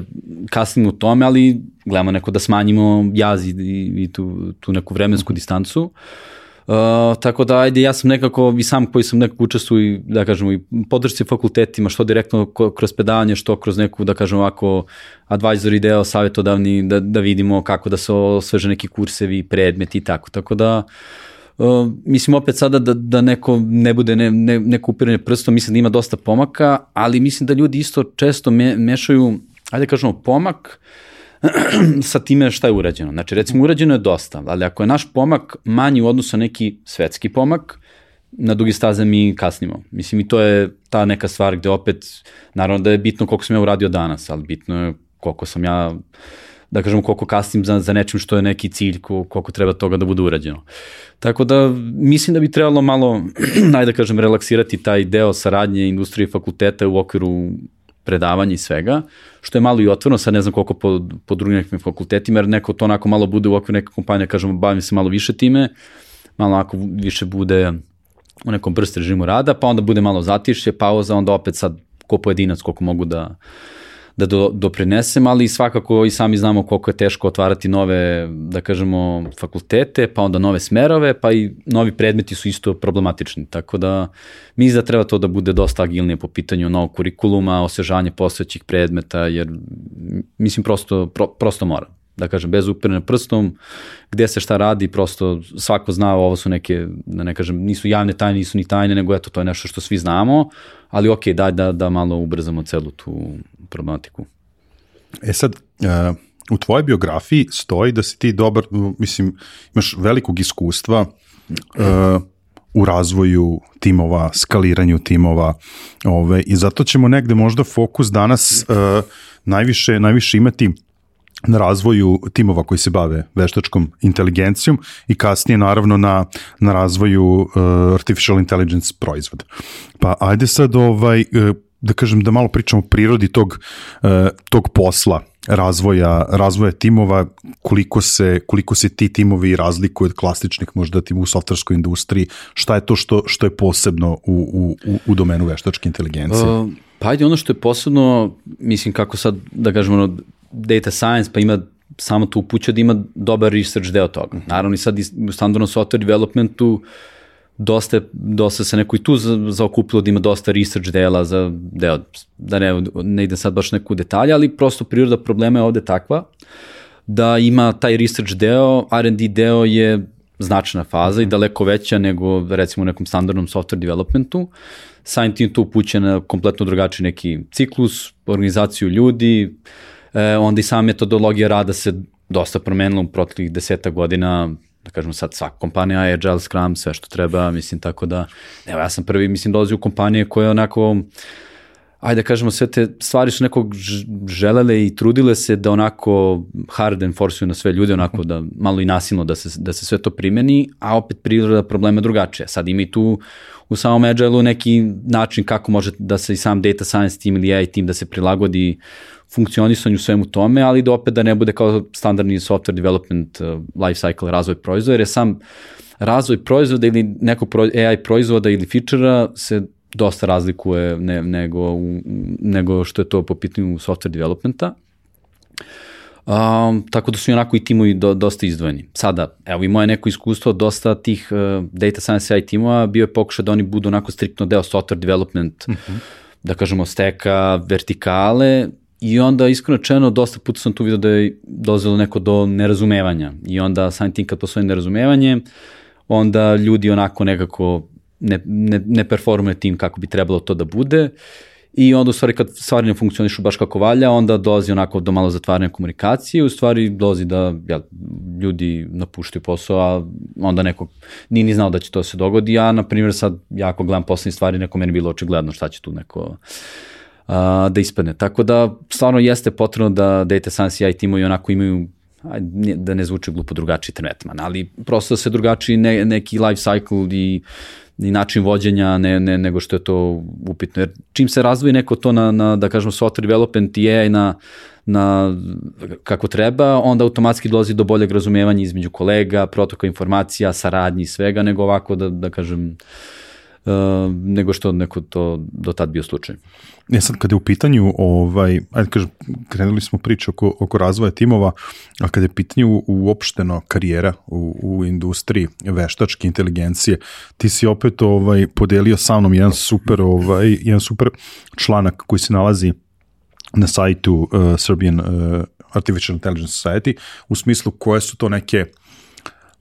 kasnimo u tome, ali gledamo neko da smanjimo jaz i, i tu, tu neku vremensku distancu. Uh, Uh, tako da, ajde, ja sam nekako, i sam koji sam nekako učestvuju, da kažemo, i podršci fakultetima, što direktno kroz predavanje, što kroz neku, da kažemo, ovako, advisory deo, savjetodavni, da, da vidimo kako da se osveže neki kursevi, predmeti i tako. Tako da, Uh, mislim opet sada da, da neko ne bude ne, ne, neko upiranje prstom, mislim da ima dosta pomaka, ali mislim da ljudi isto često me, mešaju, ajde da kažemo, pomak sa time šta je urađeno. Znači, recimo, urađeno je dosta, ali ako je naš pomak manji u odnosu na neki svetski pomak, na dugi staze mi kasnimo. Mislim, i to je ta neka stvar gde opet, naravno da je bitno koliko sam ja uradio danas, ali bitno je koliko sam ja, da kažem, koliko kasnim za, za nečim što je neki cilj, koliko treba toga da bude urađeno. Tako da, mislim da bi trebalo malo, najda kažem, relaksirati taj deo saradnje industrije i fakulteta u okviru predavanja i svega, što je malo i otvoreno, sad ne znam koliko po, po drugim nekim fakultetima, jer neko to onako malo bude u okviru neke kompanije, kažemo, bavim se malo više time, malo onako više bude u nekom brst režimu rada, pa onda bude malo zatišće, pauza, onda opet sad ko pojedinac koliko mogu da, da do, doprinesem, ali svakako i sami znamo koliko je teško otvarati nove, da kažemo, fakultete, pa onda nove smerove, pa i novi predmeti su isto problematični, tako da mi da treba to da bude dosta agilnije po pitanju novog kurikuluma, osvežanje postojećih predmeta, jer mislim prosto, pro, prosto mora. Da kažem, bez upirne prstom, gde se šta radi, prosto svako zna, ovo su neke, da ne kažem, nisu javne tajne, nisu ni tajne, nego eto, to je nešto što svi znamo, ali ok, daj da, da malo ubrzamo celu tu problematiku. E sad, uh, u tvojoj biografiji stoji da si ti dobar, mislim, imaš velikog iskustva uh, u razvoju timova, skaliranju timova, ove, i zato ćemo negde možda fokus danas uh, najviše, najviše imati na razvoju timova koji se bave veštačkom inteligencijom i kasnije naravno na, na razvoju uh, artificial intelligence proizvoda. Pa ajde sad ovaj, uh, da kažem da malo pričamo o prirodi tog, uh, tog posla razvoja, razvoja timova, koliko se, koliko se ti timovi razlikuju od klasičnih možda tim u softverskoj industriji, šta je to što, što je posebno u, u, u domenu veštačke inteligencije? Uh, pa ajde, ono što je posebno, mislim kako sad, da kažemo, data science, pa ima samo tu upućao da ima dobar research deo toga. Naravno i sad u standardnom software developmentu dosta, dosta se neko i tu zaokupilo da ima dosta research dela za deo, da ne, ne ide sad baš neku detalje, ali prosto priroda problema je ovde takva da ima taj research deo, R&D deo je značna faza i daleko veća nego recimo u nekom standardnom software developmentu. Samim tim tu upuće na kompletno drugačiji neki ciklus, organizaciju ljudi, e, onda i sama metodologija rada se dosta promenila u proteklih deseta godina, da kažemo sad svaka kompanija Agile, Scrum, sve što treba, mislim tako da, evo ja sam prvi, mislim dolazio u kompanije koje onako, ajde da kažemo, sve te stvari su nekog želele i trudile se da onako hard enforceuju na sve ljude, onako da malo i nasilno da se, da se sve to primeni, a opet priroda problema drugačija. Sad ima i tu u samom Agile-u neki način kako može da se i sam data science team ili AI team da se prilagodi funkcionisanju svemu tome, ali da opet da ne bude kao standardni software development uh, life cycle razvoj proizvoda, jer je sam razvoj proizvoda ili nekog AI proizvoda ili fičera se dosta razlikuje ne, nego, nego što je to po pitanju software developmenta. Um, tako da su i onako i timovi do, dosta izdvojeni. Sada, evo i moje neko iskustvo, dosta tih uh, data science AI timova bio je pokušaj da oni budu onako striktno deo software development, uh mhm. -huh. da kažemo steka, vertikale, I onda, iskreno čeno, dosta puta sam tu vidio da je dozelo neko do nerazumevanja. I onda, samim tim kad postoji nerazumevanje, onda ljudi onako nekako ne, ne, ne performuje tim kako bi trebalo to da bude. I onda u stvari kad stvari ne funkcionišu baš kako valja, onda dolazi onako do malo zatvaranja komunikacije, u stvari dolazi da ja, ljudi napuštaju posao, a onda neko nije ni znao da će to se dogodi. Ja, na primjer, sad jako gledam poslednje stvari, neko meni bilo očigledno šta će tu neko a, da ispadne. Tako da stvarno jeste potrebno da data science i IT timovi onako imaju da ne zvuči glupo drugačiji tretman, ali prosto da se drugačiji ne, neki life cycle i i način vođenja ne, ne, nego što je to upitno. Jer čim se razvoji neko to na, na da kažemo, software development i AI na, na kako treba, onda automatski dolazi do boljeg razumevanja između kolega, protoka informacija, saradnji i svega, nego ovako da, da kažem, uh, nego što neko to do tad bio slučaj. Ja sad kada je u pitanju, ovaj, ajde kažem, krenuli smo priču oko, oko razvoja timova, a kada je pitanju uopšteno karijera u, u industriji veštačke inteligencije, ti si opet ovaj, podelio sa mnom jedan super, ovaj, jedan super članak koji se nalazi na sajtu uh, Serbian uh, Artificial Intelligence Society u smislu koje su to neke uh,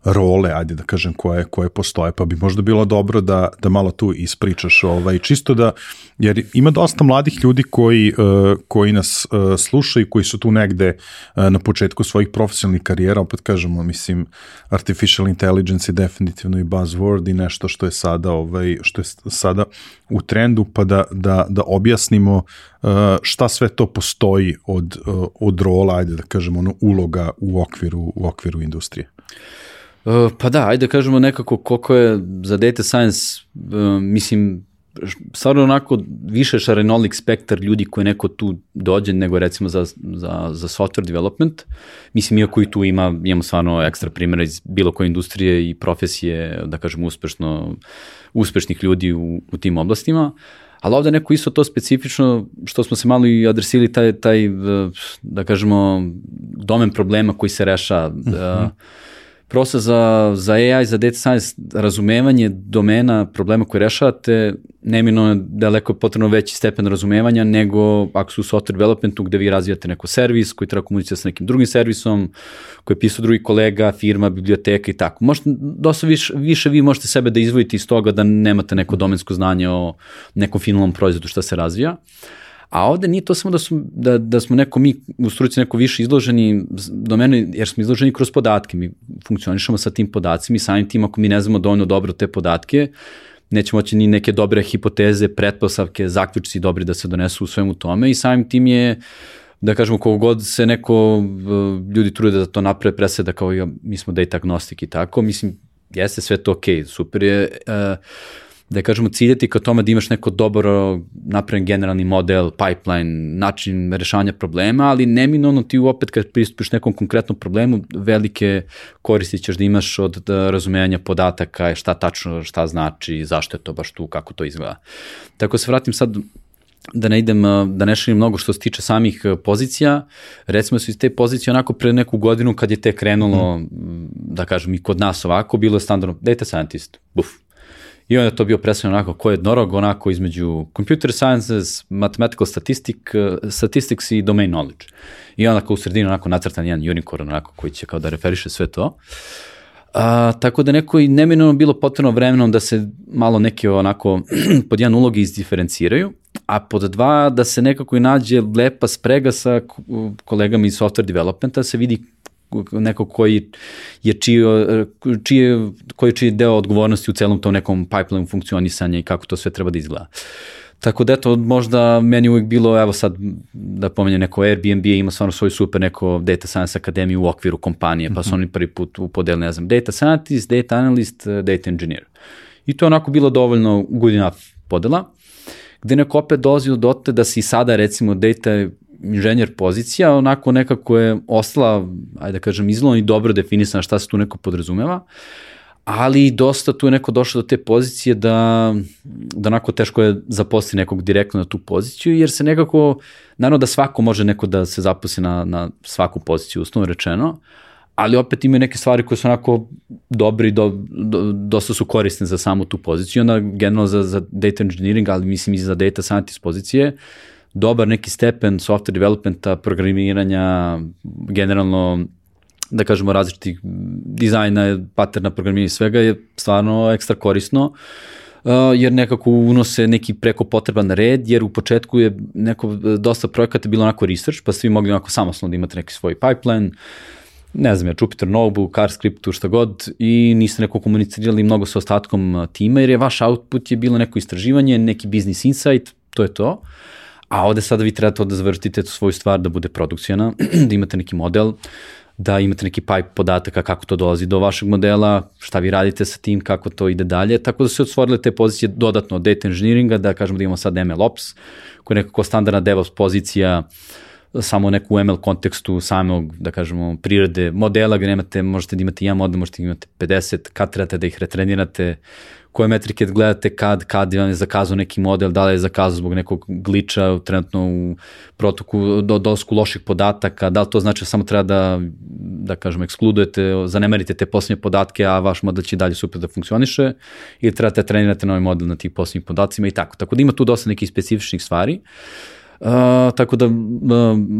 role, ajde da kažem, koje, koje postoje, pa bi možda bilo dobro da, da malo tu ispričaš, ovaj, čisto da, jer ima dosta mladih ljudi koji, uh, koji nas uh, slušaju, koji su tu negde uh, na početku svojih profesionalnih karijera, opet kažemo, mislim, artificial intelligence je definitivno i buzzword i nešto što je sada, ovaj, što je sada u trendu, pa da, da, da objasnimo šta sve to postoji od, od rola, ajde da kažemo, ono, uloga u okviru, u okviru industrije. Uh, pa da, ajde da kažemo nekako koliko je za data science, uh, mislim, stvarno onako više šarenolik spektar ljudi koji neko tu dođe nego recimo za, za, za software development. Mislim, iako i tu ima, imamo stvarno ekstra primjera iz bilo koje industrije i profesije, da kažemo, uspešno, uspešnih ljudi u, u tim oblastima. Ali ovde neko isto to specifično, što smo se malo i adresili, taj, taj da kažemo, domen problema koji se reša, uh -huh. uh, prosto za, za AI, za data science, razumevanje domena problema koje rešavate, nemino je daleko potrebno veći stepen razumevanja nego ako su u software developmentu gde vi razvijate neko servis koji treba komunicati sa nekim drugim servisom, koji je pisao drugi kolega, firma, biblioteka i tako. Možete, dosta više, više vi možete sebe da izvojite iz toga da nemate neko domensko znanje o nekom finalnom proizvodu šta se razvija. Uh, A ovde nije to samo da, su, da, da smo neko mi u struci neko više izloženi do mene, jer smo izloženi kroz podatke. Mi funkcionišemo sa tim podacima i samim tim ako mi ne znamo dovoljno dobro te podatke, neće moći ni neke dobre hipoteze, pretpostavke, zaključci dobri da se donesu u svemu tome i samim tim je da kažemo kogo god se neko ljudi trude da to naprave preseda kao ja, mi smo data agnostik i tako, mislim jeste sve to okay, super je uh, da kažemo ciljati ka tome da imaš neko dobro napravljen generalni model, pipeline, način rešavanja problema, ali neminovno ti opet kad pristupiš nekom konkretnom problemu, velike koristi ćeš da imaš od da razumevanja podataka, šta tačno, šta znači, zašto je to baš tu, kako to izgleda. Tako se vratim sad da ne idem, da ne šalim mnogo što se tiče samih pozicija, recimo su iz te pozicije onako pre neku godinu kad je te krenulo, mm. da kažem i kod nas ovako, bilo je standardno data scientist, buf, I onda je to bio predstavljeno onako ko je jednorog, onako između computer sciences, mathematical statistic, statistics i domain knowledge. I onda kao u sredini onako nacrtan jedan unicorn onako koji će kao da referiše sve to. A, tako da neko i neminovno bilo potrebno vremenom da se malo neke onako pod jedan ulogi izdiferenciraju, a pod dva da se nekako i nađe lepa sprega sa kolegama iz software developmenta, da se vidi neko koji je čio, čije, koji čiji deo odgovornosti u celom tom nekom pipeline funkcionisanja i kako to sve treba da izgleda. Tako da eto, možda meni uvijek bilo, evo sad da pomenjem neko Airbnb ima stvarno svoju super neko data science akademiju u okviru kompanije, pa su mhm. oni prvi put upodeli, ne znam, data scientist, data analyst, data engineer. I to je onako bilo dovoljno good enough podela, gde neko opet dolazi do dote da se i sada recimo data inženjer pozicija, onako nekako je ostala, ajde da kažem, izlovno i dobro definisana šta se tu neko podrazumeva, ali dosta tu je neko došao do te pozicije da, da onako teško je zaposliti nekog direktno na tu poziciju, jer se nekako, naravno da svako može neko da se zaposli na, na svaku poziciju, uslovno rečeno, ali opet imaju neke stvari koje su onako dobre i do, do, dosta su korisne za samu tu poziciju, onda generalno za, za data engineering, ali mislim i za data scientist pozicije, dobar neki stepen software developmenta, programiranja, generalno da kažemo različitih dizajna, paterna programiranja i svega je stvarno ekstra korisno uh, jer nekako unose neki preko potreban red, jer u početku je neko, dosta projekata bilo onako research, pa svi mogli onako samostalno da imate neki svoj pipeline, ne znam ja, Jupyter Notebook, Scriptu, šta god, i niste neko komunicirali mnogo sa ostatkom tima, jer je vaš output je bilo neko istraživanje, neki business insight, to je to. A ovde sada vi treba to da zavrtite svoju stvar da bude produkcijana, da imate neki model, da imate neki pipe podataka kako to dolazi do vašeg modela, šta vi radite sa tim, kako to ide dalje, tako da su otvorile te pozicije dodatno od data engineeringa, da kažemo da imamo sad ML Ops, koja je nekako standardna DevOps pozicija, samo neku u ML kontekstu samog, da kažemo, prirode modela gde nemate, možete da imate jedan model, možete da imate 50, kad trebate da ih retrenirate, koje metrike gledate kad, kad vam je zakazao neki model, da li je zakazao zbog nekog gliča trenutno u protoku do dolazku loših podataka, da li to znači da samo treba da, da kažem, ekskludujete, zanemarite te posljednje podatke, a vaš model će dalje super da funkcioniše, ili trebate trenirate novi model na tih posljednjih podacima i tako. Tako da ima tu dosta nekih specifičnih stvari. Uh, Uh, tako da uh,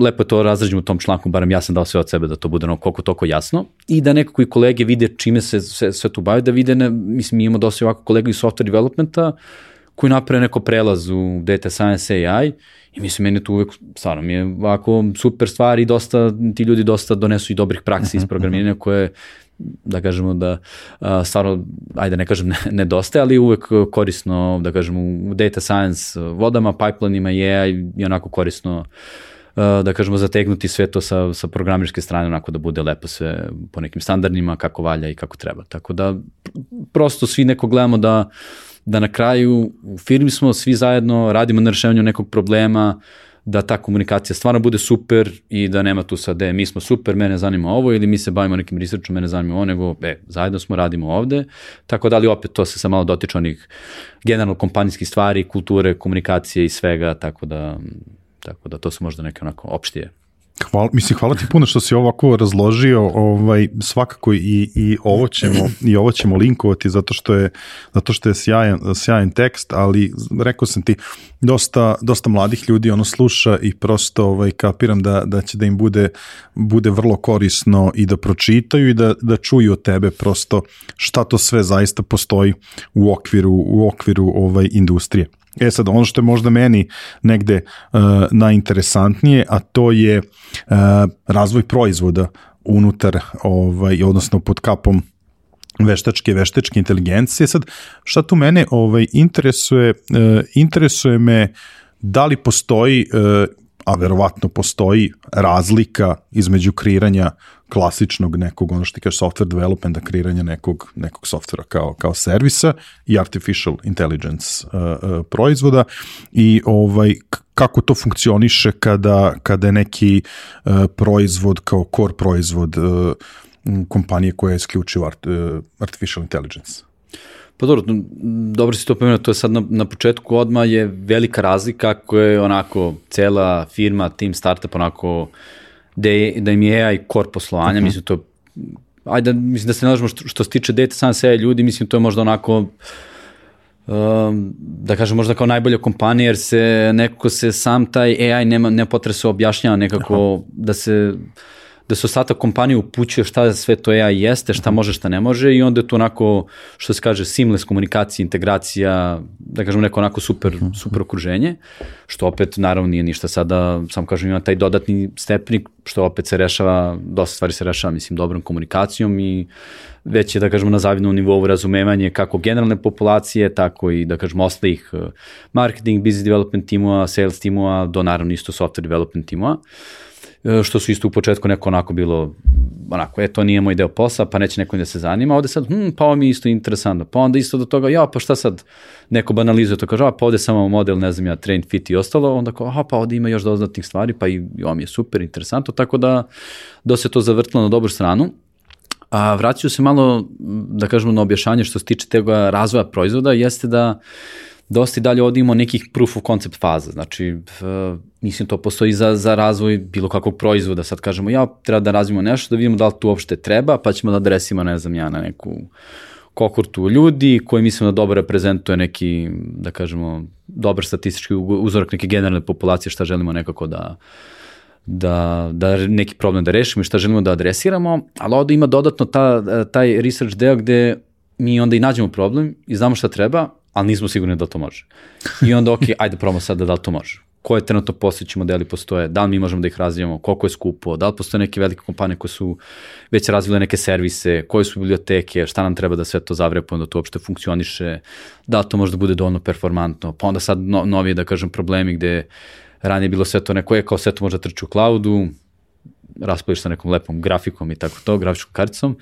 lepo je to razrađeno u tom članku, barem ja sam dao sve od sebe da to bude ono koliko toko jasno i da nekako i kolege vide čime se sve, sve tu bavi, da vide, ne, mislim mi imamo dosta ovako kolega iz software developmenta koji naprave neko prelaz u data science AI i mislim meni tu uvek stvarno mi je ovako super stvar i dosta, ti ljudi dosta donesu i dobrih praksi iz mhm, programiranja mhm. koje da kažemo da a, stvarno, ajde ne kažem ne, nedostaje, ali uvek korisno, da kažemo u data science vodama, pipelinima je i onako korisno da kažemo zategnuti sve to sa, sa programerske strane onako da bude lepo sve po nekim standardima kako valja i kako treba. Tako da prosto svi neko gledamo da, da na kraju u firmi smo svi zajedno, radimo na rešavanju nekog problema, uh, da ta komunikacija stvarno bude super i da nema tu sad, e, mi smo super, mene zanima ovo ili mi se bavimo nekim researchom, mene zanima ovo, nego, e, zajedno smo, radimo ovde, tako da li opet to se sa malo dotiče onih generalno kompanijskih stvari, kulture, komunikacije i svega, tako da, tako da to su možda neke onako opštije Hvala, mislim, hvala ti puno što si ovako razložio, ovaj, svakako i, i, ovo ćemo, i ovo ćemo linkovati zato što je, zato što je sjajan, sjajan tekst, ali rekao sam ti, dosta, dosta mladih ljudi ono sluša i prosto ovaj, kapiram da, da će da im bude, bude vrlo korisno i da pročitaju i da, da čuju od tebe prosto šta to sve zaista postoji u okviru, u okviru ovaj, industrije. E sad, ono što je možda meni negde uh, najinteresantnije, a to je uh, razvoj proizvoda unutar, ovaj, odnosno pod kapom veštačke veštačke inteligencije. Sad, šta tu mene ovaj, interesuje, uh, interesuje me da li postoji uh, a verovatno postoji razlika između kreiranja klasičnog nekog, ono što ti kaže, software developmenta, kreiranja nekog, nekog softvera kao, kao servisa i artificial intelligence uh, uh, proizvoda i ovaj, kako to funkcioniše kada, kada je neki uh, proizvod kao core proizvod uh, kompanije koja je isključivo art, uh, artificial intelligence. Pa dobro, dobro si to pomenuo, to je sad na, na početku odma je velika razlika ako je onako cela firma, tim startup onako da, je, da im je AI core poslovanja, uh mhm. -huh. mislim to ajde, mislim da se nalažemo što, što se tiče data science AI ljudi, mislim to je možda onako um, da kažem možda kao najbolja kompanija jer se nekako se sam taj AI nema, ne potre se objašnjava nekako Aha. da se da se ostatak kompanije upućuje šta sve to AI jeste, šta može, šta ne može i onda je to onako, što se kaže, seamless komunikacija, integracija, da kažem neko onako super, super okruženje, što opet naravno nije ništa sada, sam kažem ima taj dodatni stepnik, što opet se rešava, dosta stvari se rešava, mislim, dobrom komunikacijom i već je, da kažemo, na zavidnom nivou razumevanje kako generalne populacije, tako i, da kažemo, ostalih uh, marketing, business development timova, sales timova, do naravno isto software development timova. uh, što su isto u početku neko onako bilo, onako, e, to nije moj deo posla, pa neće neko da se zanima, ovde sad, hm, pa ovo mi je isto interesantno, pa onda isto do toga, ja, pa šta sad, neko banalizuje to, kaže, a, pa ovde samo model, ne znam ja, train, fit i ostalo, onda kao, aha, pa ovde ima još dodatnih stvari, pa i, i ovo mi je super, interesantno, tako da, da se to zavrtilo na dobru stranu, A vraćaju se malo, da kažemo, na objašanje što se tiče tega razvoja proizvoda, jeste da dosta i dalje ovdje imamo nekih proof of concept faza, znači mislim to postoji za, za razvoj bilo kakvog proizvoda, sad kažemo ja treba da razvijemo nešto, da vidimo da li to uopšte treba, pa ćemo da adresimo, ne znam ja, na neku kokurtu ljudi koji mislimo da dobro reprezentuje neki, da kažemo, dobar statistički uzorak neke generalne populacije šta želimo nekako da, da, da neki problem da rešimo i šta želimo da adresiramo, ali ovde ima dodatno ta, taj research deo gde mi onda i nađemo problem i znamo šta treba, ali nismo sigurni da to može. I onda, ok, ajde probamo sad da li to može. Koje trenutno postojeći modeli postoje, da li mi možemo da ih razvijamo, koliko je skupo, da li postoje neke velike kompanije koje su već razvile neke servise, koje su biblioteke, šta nam treba da sve to zavrepamo, da to uopšte funkcioniše, da li to može da bude dovoljno performantno, pa onda sad no, novije, da kažem, problemi gde ranije bilo sve to neko je kao sve to može da trči u cloudu, raspoliš sa nekom lepom grafikom i tako to, grafičkom karticom,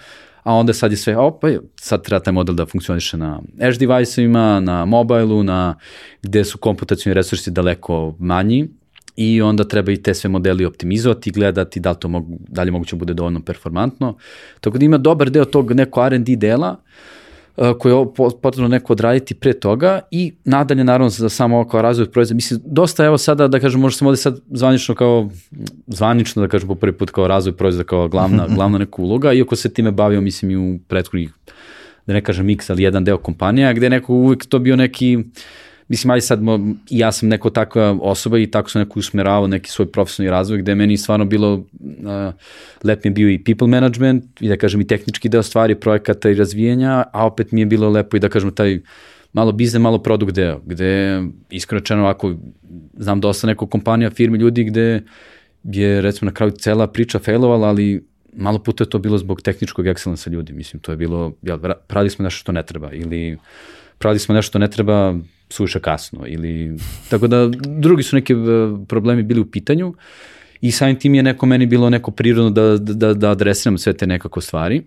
a onda sad je sve, opa, sad treba taj model da funkcioniše na edge device-ima, na mobilu, na gde su komputacijni resursi daleko manji i onda treba i te sve modeli optimizovati, gledati da li to mogu, da li moguće bude dovoljno performantno. Tako da ima dobar deo tog neko R&D dela, uh, koje je potrebno neko odraditi pre toga i nadalje naravno za samo kao razvoj proizvoda. Mislim, dosta evo sada da kažem, možda sam ovde sad zvanično kao, zvanično da kažem po prvi put kao razvoj proizvoda kao glavna, glavna neka uloga, iako se time bavio mislim i u prethodnih, da ne kažem mix, ali jedan deo kompanija, gde neko uvek to bio neki, uh, mislim, ali sad ja sam neko takva osoba i tako sam neko usmeravao neki svoj profesionalni razvoj gde meni stvarno bilo, uh, lep mi je bio i people management i da kažem i tehnički deo stvari, projekata i razvijenja, a opet mi je bilo lepo i da kažem taj malo bizne, malo produkt deo, gde iskreno ovako, znam dosta neko kompanija, firme, ljudi gde je recimo na kraju cela priča failovala, ali malo puta je to bilo zbog tehničkog excellensa ljudi, mislim, to je bilo, jel, pravili smo nešto što ne treba ili pravili smo nešto što ne treba, suviše kasno ili tako da drugi su neki e, problemi bili u pitanju i samim tim je neko meni bilo neko prirodno da, da, da adresiram sve te nekako stvari.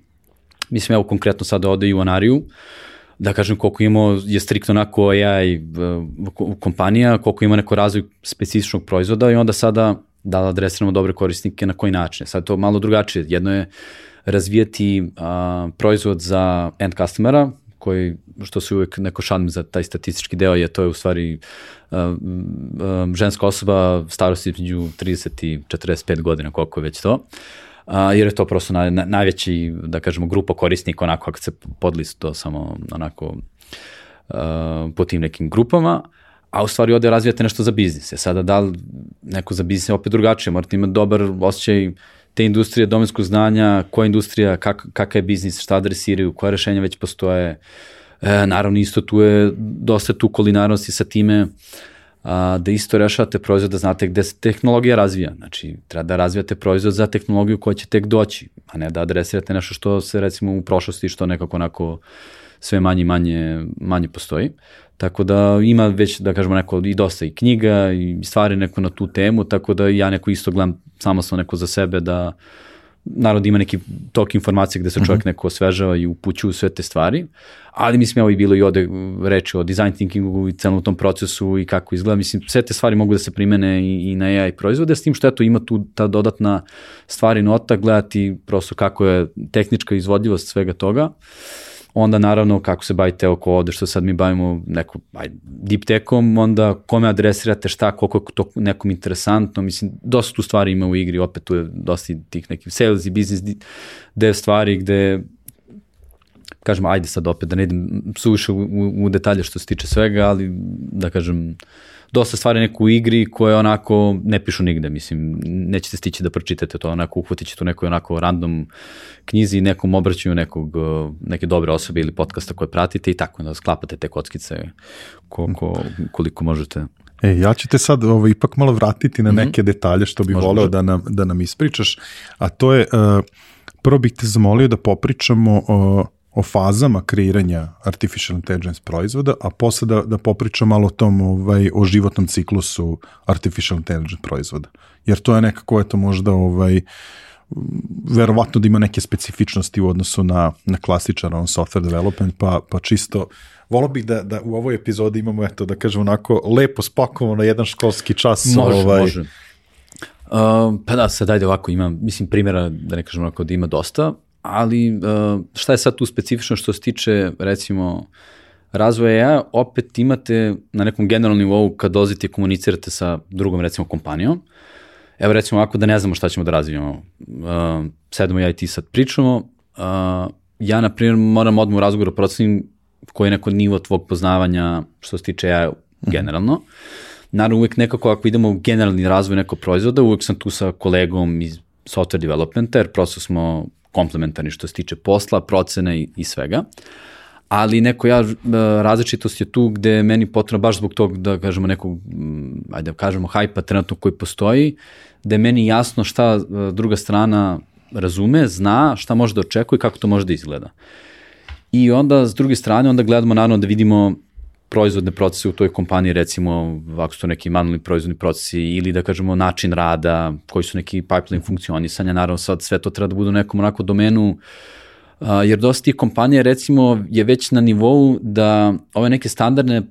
Mislim, evo konkretno sada ode i u Anariju, da kažem koliko imamo, je striktno onako AI e, kompanija, koliko ima neko razvoj specifičnog proizvoda i onda sada da adresiramo dobre korisnike na koji način. Sad to malo drugačije. Jedno je razvijati a, proizvod za end customera, koji, što se uvek neko šalim za taj statistički deo, je to je u stvari uh, uh, ženska osoba starosti između 30 i 45 godina, koliko je već to. Uh, jer je to prosto na, na, najveći, da kažemo, grupa korisnika, onako ako se podlist to samo onako uh, po tim nekim grupama, a u stvari ovde razvijate nešto za biznis. E sada da li neko za biznis je opet drugačije, morate imati dobar osjećaj te industrije domenskog znanja, koja industrija, kak, kakav je biznis, šta adresiraju, koja rešenja već postoje. E, naravno, isto tu je dosta tu kulinarnosti sa time a, da isto rešavate proizvod, da znate gde se tehnologija razvija. Znači, treba da razvijate proizvod za tehnologiju koja će tek doći, a ne da adresirate nešto što se recimo u prošlosti, što nekako onako sve manje i manje, manje postoji. Tako da ima već, da kažemo, neko i dosta i knjiga i stvari neko na tu temu, tako da ja neko isto gledam samostalno neko za sebe da naravno da ima neki tok informacije gde se čovjek mhm. neko osvežava i upućuje sve te stvari, ali mislim evo i bilo i ode reči o design thinkingu i celom tom procesu i kako izgleda, mislim sve te stvari mogu da se primene i, i na AI proizvode, s tim što eto ima tu ta dodatna stvari nota, gledati prosto kako je tehnička izvodljivost svega toga. Uh, onda naravno kako se bavite oko ovde što sad mi bavimo neko aj, deep techom, onda kome adresirate šta, koliko je to nekom interesantno, mislim, dosta tu stvari ima u igri, opet tu je dosta tih nekih sales i business dev stvari gde kažem, ajde sad opet da ne idem suviše u, u, u detalje što se tiče svega, ali da kažem, dosta stvari neku u igri koje onako ne pišu nigde, mislim, nećete stići da pročitate to, onako uhvatit ćete u nekoj onako random knjizi, nekom obraćanju nekog, neke dobre osobe ili podcasta koje pratite i tako, da sklapate te kockice koliko, koliko možete. E, ja ću te sad ovaj, ipak malo vratiti na mhm. neke mm -hmm. detalje što bi Može, voleo da nam, da nam ispričaš, a to je, uh, prvo bih te zamolio da popričamo o, o fazama kreiranja artificial intelligence proizvoda, a posle da, da popričam malo o tom, ovaj, o životnom ciklusu artificial intelligence proizvoda. Jer to je nekako, eto, možda ovaj, verovatno da ima neke specifičnosti u odnosu na, na klasičan on software development, pa, pa čisto volao bih da, da u ovoj epizodi imamo, eto, da kažemo onako, lepo spakovano jedan školski čas. Može, ovaj, može. Uh, pa da, sad ajde ovako, imam, mislim, primjera, da ne kažem onako, da ima dosta, ali uh, šta je sad tu specifično što se tiče, recimo, razvoja AI, opet imate na nekom generalnom nivou kad dolazite i komunicirate sa drugom, recimo, kompanijom, evo recimo ovako da ne znamo šta ćemo da razvijemo, uh, sedemo ja i ti sad pričamo, uh, ja, na primjer, moram odmah u razgovoru procenim koji je neko nivo tvog poznavanja što se tiče AI mhm. generalno. Naravno, uvek nekako ako idemo u generalni razvoj nekog proizvoda, uvek sam tu sa kolegom iz software developmenta, jer prosto smo komplementarni što se tiče posla, procene i, i svega. Ali neko ja, e, različitost je tu gde meni potrebno baš zbog tog da kažemo nekog, ajde da kažemo hajpa trenutno koji postoji, da je meni jasno šta e, druga strana razume, zna, šta može da očekuje i kako to može da izgleda. I onda, s druge strane, onda gledamo naravno da vidimo proizvodne procese u toj kompaniji, recimo, ako su to neki manualni proizvodni procesi ili da kažemo način rada, koji su neki pipeline funkcionisanja, naravno sad sve to treba da bude u nekom onako domenu, jer dosta tih kompanija recimo je već na nivou da ove neke standardne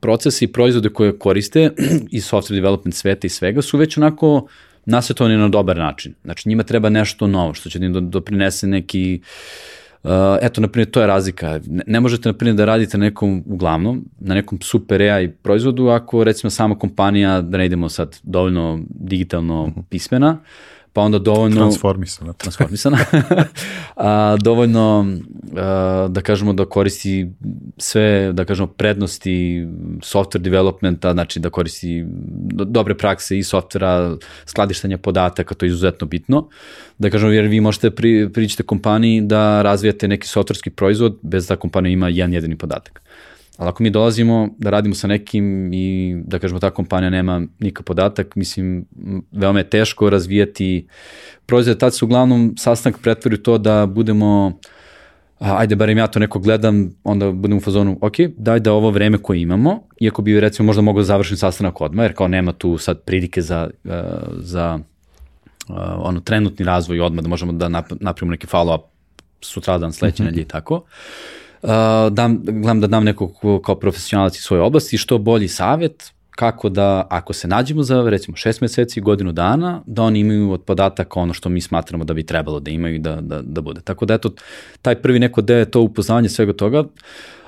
procese i proizvode koje koriste i software development sveta i svega su već onako nasvetovani na dobar način. Znači njima treba nešto novo što će da im doprinese neki Uh, eto, na primjer, to je razlika. Ne, ne možete, na primjer, da radite na nekom, uglavnom, na nekom super AI proizvodu, ako, recimo, sama kompanija, da ne idemo sad dovoljno digitalno mhm. pismena, pa onda dovoljno... Transformisana. Transformisana. a, dovoljno, a, da kažemo, da koristi sve, da kažemo, prednosti software developmenta, znači da koristi dobre prakse i softvera, skladištanja podataka, to je izuzetno bitno. Da kažemo, jer vi možete pri, priđete kompaniji da razvijate neki softverski proizvod bez da kompanija ima jedan jedini podatak. Ali ako mi dolazimo da radimo sa nekim i da kažemo ta kompanija nema nikak podatak, mislim, veoma je teško razvijati proizvode. Tad se uglavnom sastanak pretvori to da budemo a, ajde, barem ja to neko gledam, onda budem u fazonu, ok, daj da ovo vreme koje imamo, iako bi recimo možda mogao da završiti sastanak odmah, jer kao nema tu sad pridike za, uh, za uh, ono trenutni razvoj odmah, da možemo da napravimo neki follow-up sutradan, sledeće mm -hmm. nedelje i tako. Uh, uh, dam, gledam da dam nekog kao profesionalac iz svoje oblasti, što bolji savet, kako da, ako se nađemo za recimo šest meseci, godinu dana, da oni imaju od podataka ono što mi smatramo da bi trebalo da imaju i da, da, da bude. Tako da eto, taj prvi neko deo je to upoznavanje svega toga.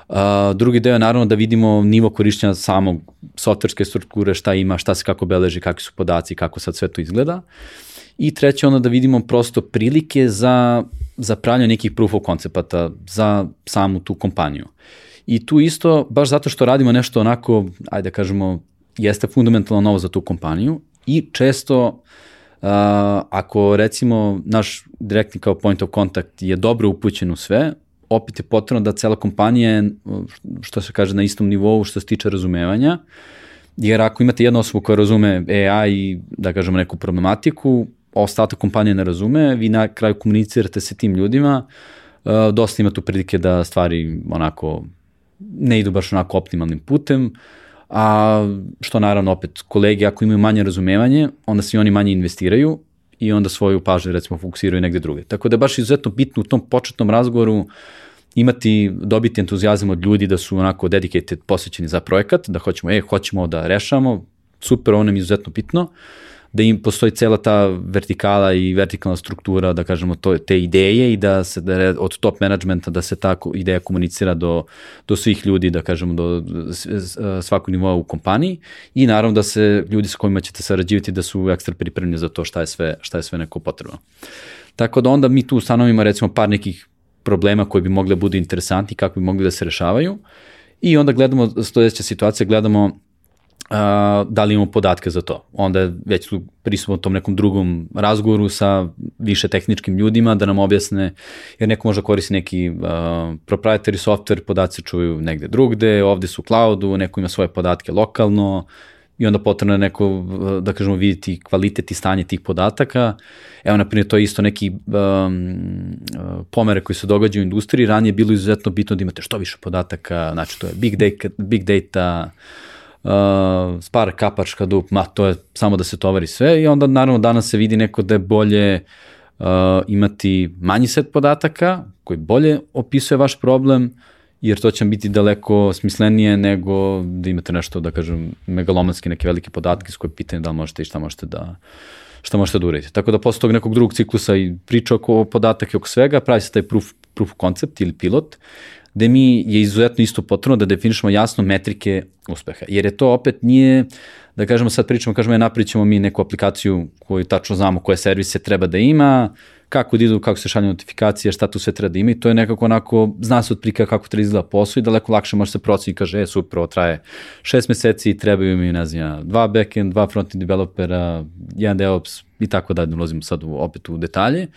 Uh, drugi deo je naravno da vidimo nivo korišćenja samog softverske strukture, šta ima, šta se kako beleži, kakvi su podaci, kako sad sve to izgleda. I treće ono da vidimo prosto prilike za za pravljanje nekih proof of koncepata za samu tu kompaniju. I tu isto, baš zato što radimo nešto onako, ajde da kažemo, jeste fundamentalno novo za tu kompaniju i često uh, ako recimo naš direktni kao point of contact je dobro upućen u sve, opet je potrebno da cela kompanija je, što se kaže, na istom nivou što se tiče razumevanja, jer ako imate jednu osobu koja razume AI i, da kažemo, neku problematiku, ostatak kompanije ne razume, vi na kraju komunicirate sa tim ljudima, uh, dosta ima tu prilike da stvari onako ne idu baš onako optimalnim putem, a što naravno opet kolege ako imaju manje razumevanje, onda se oni manje investiraju i onda svoju pažnju recimo fokusiraju negde druge. Tako da je baš izuzetno bitno u tom početnom razgovoru imati, dobiti entuzijazam od ljudi da su onako dedicated, posvećeni za projekat, da hoćemo, e, hoćemo da rešamo, super, ono je izuzetno bitno. Uh, da im postoji cela ta vertikala i vertikalna struktura, da kažemo, to, te ideje i da se da, od top managementa da se ta ideja komunicira do, do svih ljudi, da kažemo, do svakog nivoa u kompaniji i naravno da se ljudi sa kojima ćete sarađivati da su ekstra pripremljeni za to šta je sve, šta je sve neko potrebno. Tako da onda mi tu ustanovimo recimo par nekih problema koji bi mogli da budu interesantni, kako bi mogli da se rešavaju. I onda gledamo, stojeća situacija, gledamo a, da li imamo podatke za to. Onda već su prisutno u tom nekom drugom razgovoru sa više tehničkim ljudima da nam objasne, jer neko može koristiti neki uh, proprietary software, podaci se čuju negde drugde, ovde su u cloudu, neko ima svoje podatke lokalno, i onda potrebno je neko, da kažemo, vidjeti kvalitet i stanje tih podataka. Evo, na primjer, to je isto neki um, pomere koji se događaju u industriji. Ranije je bilo izuzetno bitno da imate što više podataka, znači to je big data, big data spar, kapač, kadup, ma to je samo da se tovari sve i onda naravno danas se vidi neko da je bolje uh, imati manji set podataka koji bolje opisuje vaš problem, jer to će biti daleko smislenije nego da imate nešto, da kažem, megalomanski neke velike podatke s koje pitanje da li možete i šta možete da šta možete da uradite. Tako da posle tog nekog drugog ciklusa i priča oko podataka i oko svega, pravi se taj proof, proof concept ili pilot, gde mi je izuzetno isto potrebno da definišemo jasno metrike uspeha. Jer je to opet nije, da kažemo sad pričamo, kažemo je napravit ćemo mi neku aplikaciju koju tačno znamo koje servise treba da ima, kako da idu, kako se šalju notifikacije, šta tu sve treba da ima i to je nekako onako, zna se otprika kako treba izgleda posao i daleko lakše može se i kaže, e, super, ovo traje šest meseci, trebaju mi, ne znam, dva backend, dva frontend developera, jedan DevOps i tako da ulazimo sad u, opet u detalje.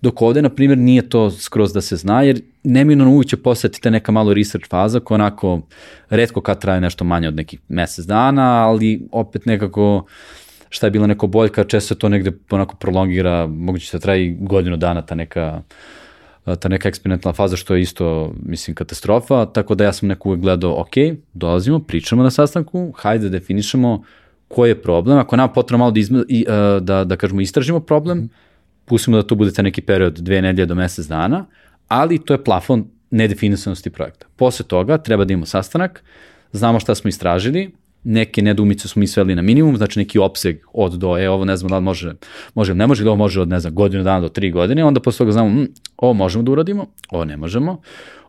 Dok ovde, na primjer, nije to skroz da se zna, jer neminovno uvijek će postati ta neka malo research faza koja onako redko kad traje nešto manje od nekih mesec dana, ali opet nekako šta je bila neko boljka, često to negde onako prolongira, moguće da traji godinu dana ta neka ta neka eksperimentalna faza što je isto, mislim, katastrofa, tako da ja sam neko uvek gledao, ok, dolazimo, pričamo na sastanku, hajde da definišemo koji je problem, ako nam potrebno malo da, izme, i, uh, da, da kažemo istražimo problem, pustimo da to bude ta neki period dve nedelje do mesec dana, ali to je plafon nedefinisanosti projekta. Posle toga treba da imamo sastanak, znamo šta smo istražili, neke nedumice smo mi sveli na minimum, znači neki opseg od do, e, ovo ne znam da li može, može ne može, ili ovo može od, ne znam, godinu dana do tri godine, onda posle toga znamo, mm, ovo možemo da uradimo, ovo ne možemo,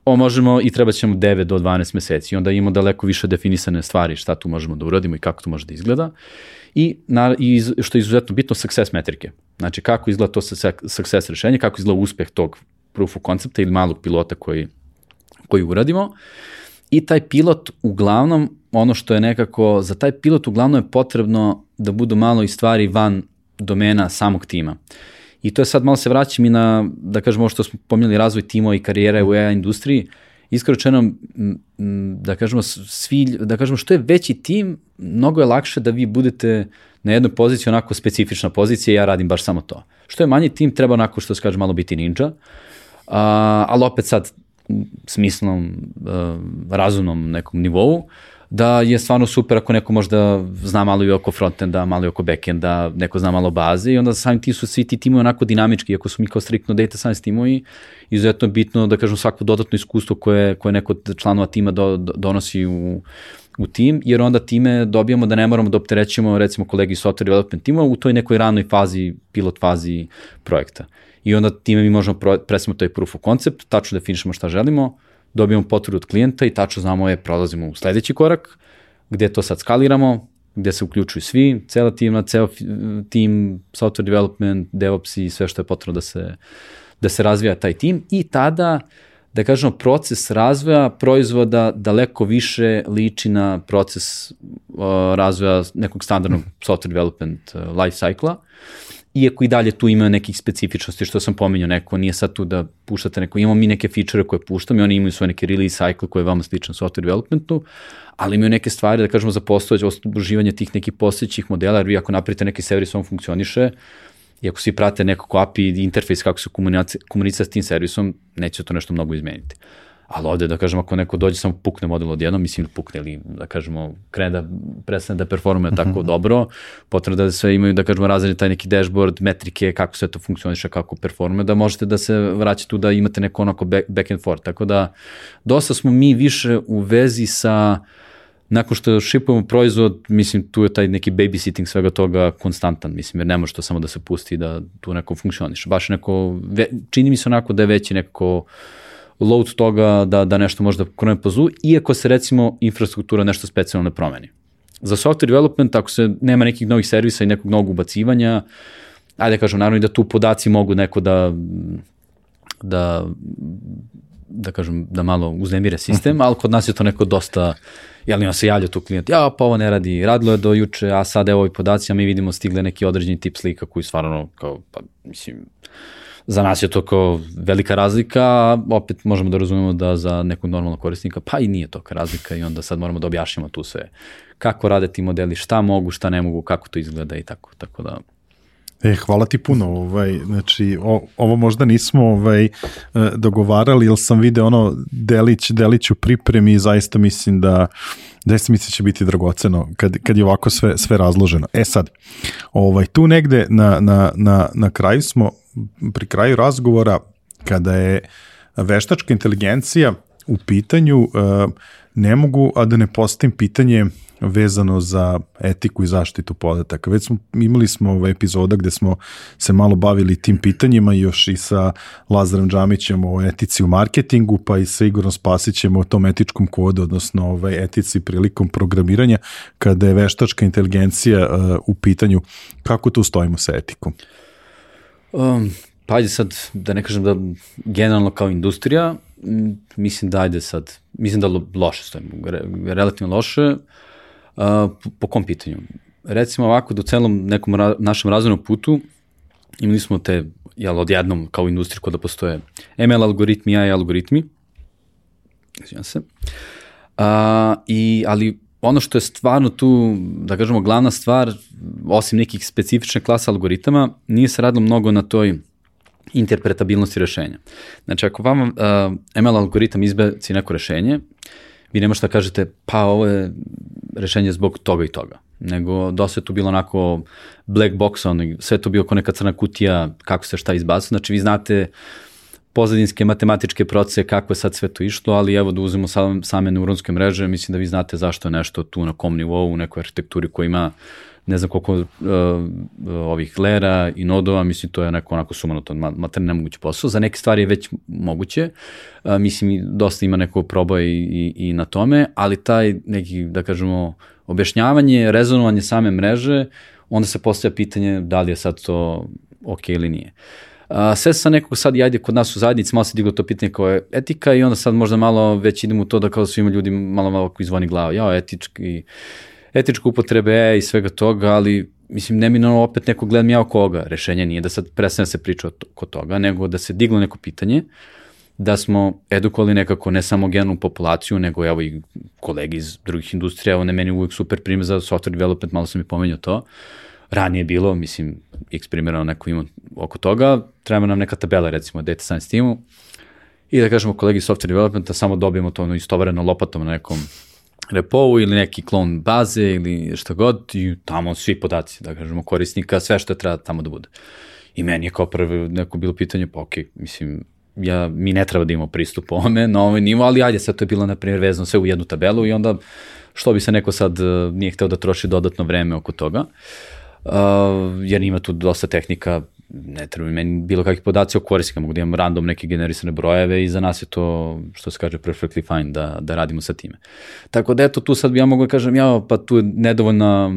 ovo možemo i treba ćemo 9 do 12 meseci, onda imamo daleko više definisane stvari šta tu možemo da uradimo i kako to može da izgleda. I, na, i što je izuzetno bitno, success metrike. Znači kako izgleda to success rešenje, kako izgleda uspeh tog proof of concepta ili malog pilota koji, koji uradimo. I taj pilot uglavnom, ono što je nekako, za taj pilot uglavnom je potrebno da budu malo i stvari van domena samog tima. I to je sad malo se vraćam i na, da kažemo, ovo što smo pominjali, razvoj timova i karijera u AI industriji, iskročeno, da kažemo, svi, da kažemo, što je veći tim, mnogo je lakše da vi budete na jednoj poziciji onako specifična pozicija ja radim baš samo to. Što je manji tim, treba onako, što se kaže, malo biti ninja, uh, ali opet sad smislnom, uh, razumnom nekom nivou, da je stvarno super ako neko možda zna malo i oko frontenda, malo i oko backenda, neko zna malo baze i onda samim ti su svi ti timovi onako dinamički, iako su mi kao striktno data science timovi, izuzetno je bitno da kažem svako dodatno iskustvo koje, koje neko od članova tima do, do, donosi u, u tim, jer onda time dobijamo da ne moramo da opterećemo recimo kolegi software development tima u toj nekoj ranoj fazi, pilot fazi projekta i onda time mi možemo presimo taj proof of concept, tačno definišemo šta želimo, dobijemo potvrdu od klijenta i tačno znamo je, prolazimo u sledeći korak, gde to sad skaliramo, gde se uključuju svi, cela timna, ceo tim, software development, DevOps i sve što je potrebno da se, da se razvija taj tim. I tada, da kažemo, proces razvoja proizvoda daleko više liči na proces uh, razvoja nekog standardnog software development uh, life cycle-a iako i dalje tu ima nekih specifičnosti što sam pominjao, neko nije sad tu da puštate neko, imamo mi neke feature koje puštamo i oni imaju svoje neke release cycle koje je vama sličan software developmentu, ali imaju neke stvari, da kažemo, za postojeće osluživanje tih nekih postojećih modela, jer vi ako napravite neki servis, on funkcioniše, i ako svi prate nekako API interfejs kako se komunicira s tim servisom, neće to nešto mnogo izmeniti. Ali ovde, da kažemo, ako neko dođe samo pukne model odjednom, mislim da pukne ili, da kažemo, krene da prestane da performuje tako uh mhm. -huh. dobro, potrebno da sve imaju, da kažemo, razredni taj neki dashboard, metrike, kako sve to funkcioniše, kako performuje, da možete da se vraćate tu da imate neko onako back, back and forth. Tako da, dosta smo mi više u vezi sa nakon što šipujemo proizvod, mislim, tu je taj neki babysitting svega toga konstantan, mislim, jer ne može to samo da se pusti da tu neko funkcioniš. Baš neko, ve, čini mi se onako da je veći neko load toga da, da nešto može da krene po zlu, iako se recimo infrastruktura nešto specijalno ne promeni. Za software development, ako se nema nekih novih servisa i nekog novog ubacivanja, ajde da kažem, naravno i da tu podaci mogu neko da da da kažem, da malo uznemire sistem, ali kod nas je to neko dosta, jel ima se javlja tu klijent, ja pa ovo ne radi, radilo je do juče, a sad evo ovi podaci, a mi vidimo stigle neki određeni tip slika koji stvarno, kao, pa mislim, za nas je to kao velika razlika, a opet možemo da razumemo da za nekog normalnog korisnika pa i nije toka razlika i onda sad moramo da objašnjamo tu sve kako rade ti modeli, šta mogu, šta ne mogu, kako to izgleda i tako, tako da E, hvala ti puno, ovaj, znači, o, ovo možda nismo ovaj, e, dogovarali, jer sam video ono delić, delić u pripremi i zaista mislim da zaista mislim da će biti dragoceno kad, kad je ovako sve, sve razloženo. E sad, ovaj, tu negde na, na, na, na kraju smo, pri kraju razgovora, kada je veštačka inteligencija u pitanju, e, ne mogu, a da ne postavim pitanje vezano za etiku i zaštitu podataka. Već smo, imali smo ovaj epizoda gde smo se malo bavili tim pitanjima još i sa Lazarom Džamićem o etici u marketingu, pa i sa Igorom Spasićem o tom etičkom kodu, odnosno ovaj etici prilikom programiranja, kada je veštačka inteligencija uh, u pitanju. Kako tu stojimo sa etikom? Um, pa ajde sad, da ne kažem da generalno kao industrija, mislim da ajde sad, mislim da loše stojimo, relativno loše, po, po kom pitanju? Recimo ovako, do celom nekom ra, našem razvojnom putu imali smo te, jel, odjednom kao industriju kod da postoje ML algoritmi, AI algoritmi, izvijem se, a, i, ali ono što je stvarno tu, da kažemo, glavna stvar, osim nekih specifičnih klasa algoritama, nije se radilo mnogo na toj interpretabilnosti rešenja. Znači, ako vam uh, ML algoritam izbaci neko rešenje, vi ne možete da kažete, pa ovo je rešenje zbog toga i toga, nego dosta je tu bilo onako black box, ono, sve to bio kao neka crna kutija, kako se šta izbacuje, znači vi znate pozadinske matematičke procese, kako je sad sve to išlo, ali evo da uzmemo same neuronske mreže, mislim da vi znate zašto je nešto tu na kom nivou, u nekoj arhitekturi koja ima ne znam koliko uh, ovih lera i nodova, mislim to je neko onako sumanutan mater nemogući posao. Za neke stvari je već moguće, uh, mislim dosta ima neko proba i, i, i na tome, ali taj neki, da kažemo, objašnjavanje, rezonovanje same mreže, onda se postavlja pitanje da li je sad to ok ili nije. Uh, sve sa nekog sad ajde kod nas u zajednici malo se diglo to pitanje kao je etika i onda sad možda malo već idemo u to da kao svima ljudi malo malo izvoni glava, ja etički etičke upotrebe i svega toga, ali mislim, neminovno opet neko gledam ja oko ovoga. Rešenje nije da sad prestane da se priča oko toga, nego da se diglo neko pitanje, da smo edukovali nekako ne samo genu populaciju, nego evo i kolegi iz drugih industrija, evo ne meni uvijek super primjer za software development, malo sam i pomenuo to. Ranije bilo, mislim, eksperimentalno neko ima oko toga, treba nam neka tabela, recimo, data science timu, i da kažemo kolegi software developmenta, samo dobijemo to ono istovareno lopatom na nekom repou ili neki klon baze ili šta god i tamo svi podaci, da kažemo, korisnika, sve što treba tamo da bude. I meni je kao prvo neko bilo pitanje, pa okej, okay, mislim, ja, mi ne treba da imamo pristup ovome na ovaj nivo, ali ajde, sad to je bilo, na primjer, vezano sve u jednu tabelu i onda što bi se neko sad uh, nije hteo da troši dodatno vreme oko toga, uh, jer ima tu dosta tehnika, ne treba meni bilo kakvi podaci o korisnika, mogu da imam random neke generisane brojeve i za nas je to, što se kaže, perfectly fine da, da radimo sa time. Tako da eto, tu sad ja mogu da kažem, ja, pa tu je nedovoljna,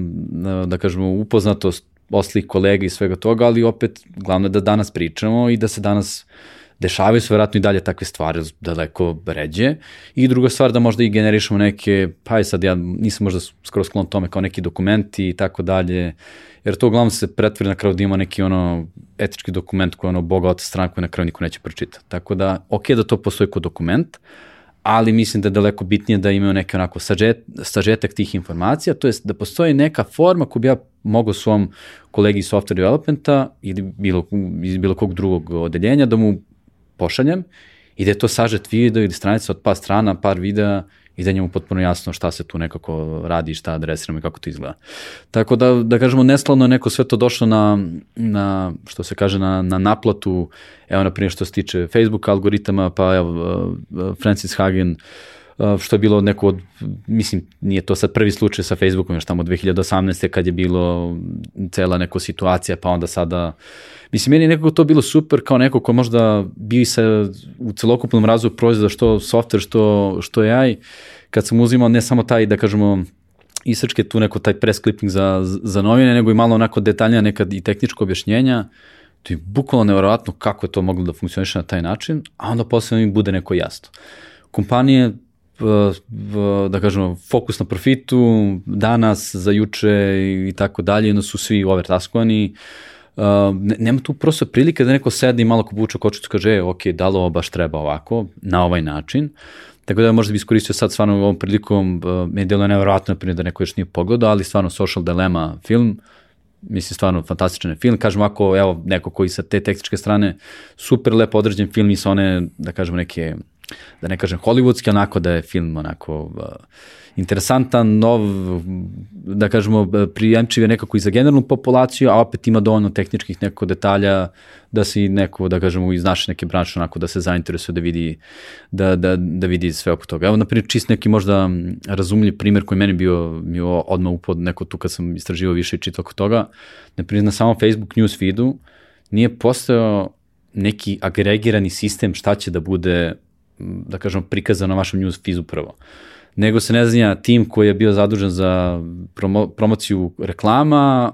da kažemo, upoznatost oslih kolega i svega toga, ali opet, glavno je da danas pričamo i da se danas dešavaju se vjerojatno i dalje takve stvari daleko ređe. I druga stvar da možda i generišemo neke, pa je sad ja nisam možda skoro sklon tome kao neki dokumenti i tako dalje, jer to uglavnom se pretvori na kraju da ima neki ono etički dokument koji je ono bogata strana koju na kraju niko neće pročitati. Tako da, ok da to postoji kao dokument, ali mislim da je daleko bitnije da imaju neke onako sažet, sažetak tih informacija, to jest da postoji neka forma koju bi ja mogao svom kolegi software developmenta ili bilo, iz bilo kog drugog odeljenja da mu pošaljem i da je to sažet video ili stranica od par strana, par videa i da njemu potpuno jasno šta se tu nekako radi, šta adresiramo i kako to izgleda. Tako da, da kažemo, neslavno je neko sve to došlo na, na što se kaže, na, na naplatu, evo na primjer što se tiče Facebook algoritama, pa evo, uh, Francis Hagen, uh, što je bilo neko od, mislim, nije to sad prvi slučaj sa Facebookom, još tamo 2018. kad je bilo cela neka situacija, pa onda sada, mislim, meni je nekako to bilo super kao neko ko možda bi se u celokupnom razvoju proizvoda što software, što, što AI, kad sam uzimao ne samo taj, da kažemo, isrčke tu neko taj press clipping za, za novine, nego i malo onako detaljnija nekad i tehničko objašnjenja, To je bukvalno nevjerojatno kako je to moglo da funkcioniše na taj način, a onda posle mi bude neko jasno. Kompanije da kažemo, fokus na profitu, danas, za juče i tako dalje, jedno su svi overtaskovani, Uh, nema tu prosto prilike da neko sedi i malo ko buče kočicu kaže, e, ok, da li ovo baš treba ovako, na ovaj način. Tako da možda bi iskoristio sad stvarno ovom prilikom, uh, me je delo nevjerojatno, primjer da neko još nije pogledao, ali stvarno Social Dilemma film, mislim stvarno fantastičan film, kažem ako evo neko koji sa te tehničke strane super lepo određen film i sa one da kažemo neke da ne kažem hollywoodski, onako da je film onako uh, interesantan, nov, da kažemo, prijemčiv je nekako i za generalnu populaciju, a opet ima dovoljno tehničkih nekako detalja da se neko, da kažemo, iz naše neke branše onako da se zainteresuje da vidi, da, da, da vidi sve oko toga. Evo, na primjer, čist neki možda razumljiv primjer koji meni bio, mi odmah upod neko tu kad sam istraživao više i čitao oko toga. Na primjer, na samom Facebook news feedu nije postao neki agregirani sistem šta će da bude da kažem, prikazano na vašem news feedu prvo. Nego se ne znanja tim koji je bio zadužen za promo, promociju reklama,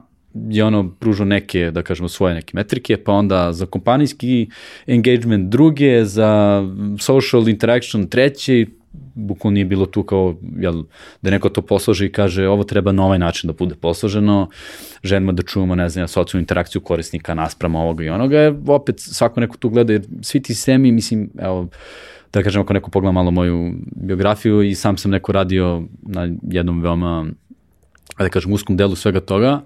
je ono pružao neke, da kažemo, svoje neke metrike, pa onda za kompanijski engagement druge, za social interaction treće, bukvalno nije bilo tu kao jel, da neko to posloži i kaže ovo treba na ovaj način da bude posloženo, želimo da čujemo, ne znam, socijalnu interakciju korisnika nasprama ovoga i onoga, opet svako neko tu gleda, jer svi ti sistemi, mislim, evo, da kažem, ako neko pogleda malo moju biografiju i sam sam neko radio na jednom veoma, da kažem, uskom delu svega toga,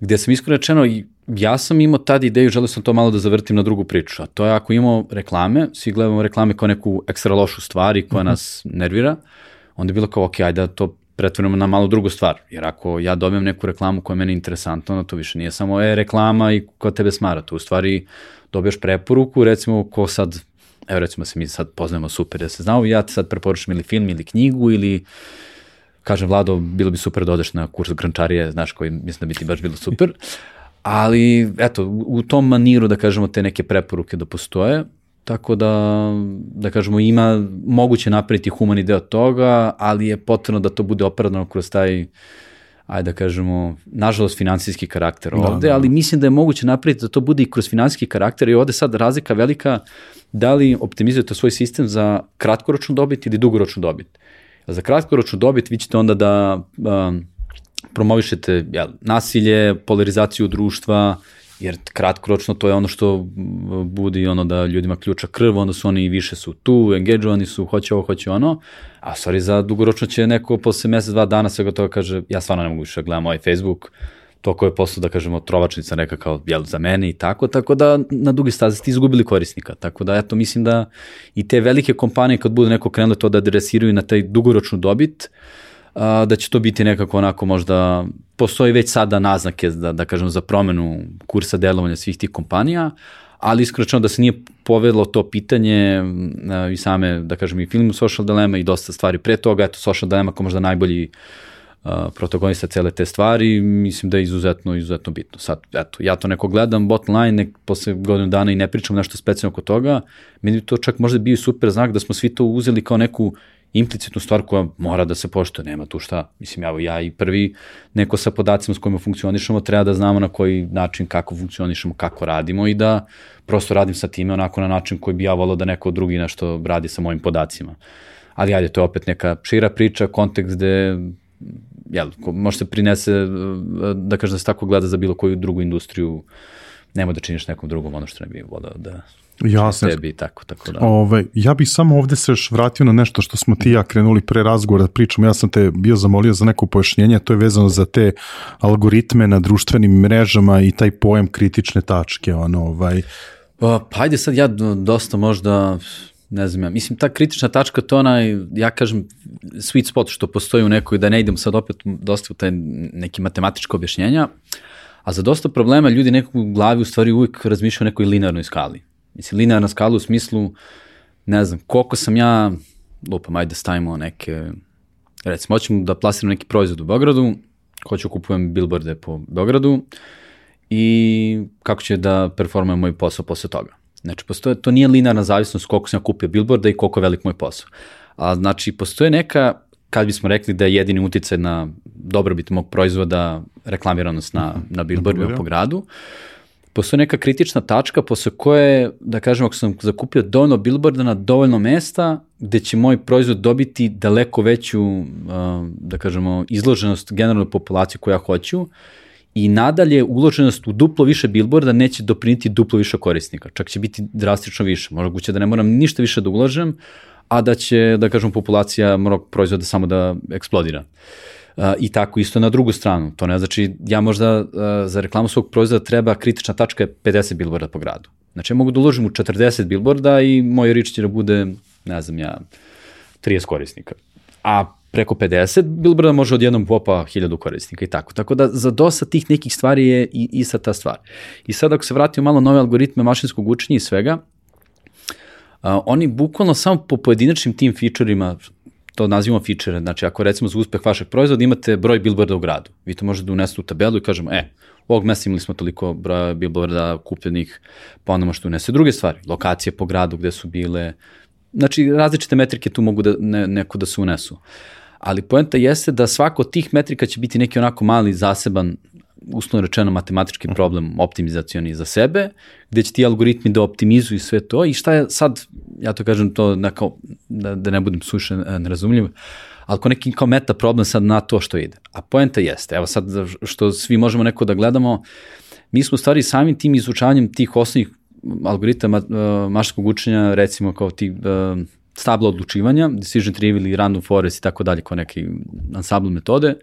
gde sam iskreno rečeno, ja sam imao tad ideju, želeo sam to malo da zavrtim na drugu priču, a to je ako imamo reklame, svi gledamo reklame kao neku ekstra lošu stvar i koja mm -hmm. nas nervira, onda je bilo kao, ok, ajde da to pretvorimo na malo drugu stvar, jer ako ja dobijem neku reklamu koja je meni interesantna, onda to više nije samo e, reklama i ko tebe smara, to u stvari dobiješ preporuku, recimo ko sad evo recimo se mi sad poznajemo super da se znao, ja ti sad preporučam ili film ili knjigu ili kažem Vlado, bilo bi super da odeš na kurs grančarije, znaš, koji mislim da bi ti baš bilo super, ali eto, u tom maniru da kažemo te neke preporuke da postoje, tako da, da kažemo, ima moguće napraviti humani deo toga, ali je potrebno da to bude opravdano kroz taj ajde da kažemo, nažalost finansijski karakter da, ovde, da, da. ali mislim da je moguće napraviti da to bude i kroz finansijski karakter i ovde sad razlika velika da li optimizujete svoj sistem za kratkoročnu dobit ili dugoročnu dobit. Za kratkoročnu dobit vi ćete onda da um, promovišete jel, nasilje, polarizaciju društva, jer kratkoročno to je ono što budi ono da ljudima ključa krv, onda su oni više su tu, engageovani su, hoće ovo, hoće ono, a sorry, za dugoročno će neko posle mesec, dva dana svega toga kaže, ja stvarno ne mogu više da gledam ovaj Facebook, to koje je postao, da kažemo, trovačnica neka kao, jel, za mene i tako, tako da na dugi stazi ste izgubili korisnika. Tako da, eto, mislim da i te velike kompanije kad budu neko krenule to da adresiraju na taj dugoročnu dobit, a, da će to biti nekako onako možda, postoji već sada naznake da, da kažemo za promenu kursa delovanja svih tih kompanija, ali iskreno da se nije povedlo to pitanje a, i same, da kažem, i film Social Dilemma i dosta stvari pre toga, eto, Social Dilemma kao možda najbolji protagonista cele te stvari, mislim da je izuzetno, izuzetno bitno. Sad, eto, ja to neko gledam, bottom line, nek, posle godinu dana i ne pričam nešto specijalno oko toga, meni to čak možda bio super znak da smo svi to uzeli kao neku implicitnu stvar koja mora da se poštuje, nema tu šta. Mislim, evo ja i prvi neko sa podacima s kojima funkcionišemo treba da znamo na koji način, kako funkcionišemo, kako radimo i da prosto radim sa time onako na način koji bi ja volao da neko drugi nešto radi sa mojim podacima. Ali ajde, to je opet neka šira priča, kontekst gde jel, može se prinese, da kažem da se tako gleda za bilo koju drugu industriju, nema da činiš nekom drugom ono što ne bi volao da Jasne. tebi tako, tako da. Ove, ja bih samo ovde se još vratio na nešto što smo ti ja krenuli pre razgovora da pričamo, ja sam te bio zamolio za neko pojašnjenje, to je vezano za te algoritme na društvenim mrežama i taj pojam kritične tačke, ono, ovaj... Pa, pa ajde sad ja dosta možda ne znam ja, mislim ta kritična tačka to onaj, ja kažem sweet spot što postoji u nekoj, da ne idem sad opet dosta u taj neki matematičko objašnjenja, a za dosta problema ljudi nekog u glavi u stvari uvijek razmišljaju o nekoj linearnoj skali. Mislim, linearna skala u smislu, ne znam, koliko sam ja, lupam, ajde da stavimo neke, recimo, hoćemo da plasiram neki proizvod u Beogradu, hoću da kupujem billboarde po Beogradu i kako će da performujem moj posao posle toga. Znači, postoje, to nije linearna zavisnost koliko sam ja kupio billboarda i koliko je velik moj posao. A znači, postoje neka, kad bismo rekli da je jedini uticaj na dobrobit mog proizvoda reklamiranost na, na billboardima po gradu, postoji neka kritična tačka posle koje, da kažem, ako sam zakupio dovoljno billboarda na dovoljno mesta, gde će moj proizvod dobiti daleko veću, da kažemo, izloženost generalnoj populaciji koju ja hoću, i nadalje uloženost u duplo više billboarda neće dopriniti duplo više korisnika, čak će biti drastično više, moguće da ne moram ništa više da uložem, a da će, da kažem, populacija mog proizvoda samo da eksplodira. Uh, I tako isto na drugu stranu. To ne znači, ja možda za reklamu svog proizvoda treba kritična tačka je 50 billboarda po gradu. Znači ja mogu da uložim u 40 billboarda i moj rič će da bude, ne znam ja, 30 korisnika. A preko 50 billboarda može odjednom popa 1000 korisnika i tako. Tako da za dosta tih nekih stvari je i, i sa ta stvar. I sad ako se vratimo malo nove algoritme mašinskog učenja i svega, a, oni bukvalno samo po pojedinačnim tim featureima, to nazivamo feature, znači ako recimo za uspeh vašeg proizvoda imate broj billboarda u gradu, vi to možete da unesete u tabelu i kažemo, e, ovog mesta imali smo toliko broja billboarda kupljenih, pa onda možete unese druge stvari, lokacije po gradu gde su bile, znači različite metrike tu mogu da ne, neko da se unesu. Ali poenta jeste da svako od tih metrika će biti neki onako mali zaseban uslovno rečeno matematički problem optimizacioni za sebe, gde će ti algoritmi da optimizuju sve to i šta je sad, ja to kažem to na kao, da, da ne budem suše nerazumljiv, ali ko neki kao meta problem sad na to što ide. A poenta jeste, evo sad što svi možemo neko da gledamo, mi smo u stvari samim tim izučavanjem tih osnovnih algoritama uh, mašinskog učenja, recimo kao ti uh, stabla odlučivanja, decision tree ili random forest i tako dalje, kao neke ensemble metode, uh,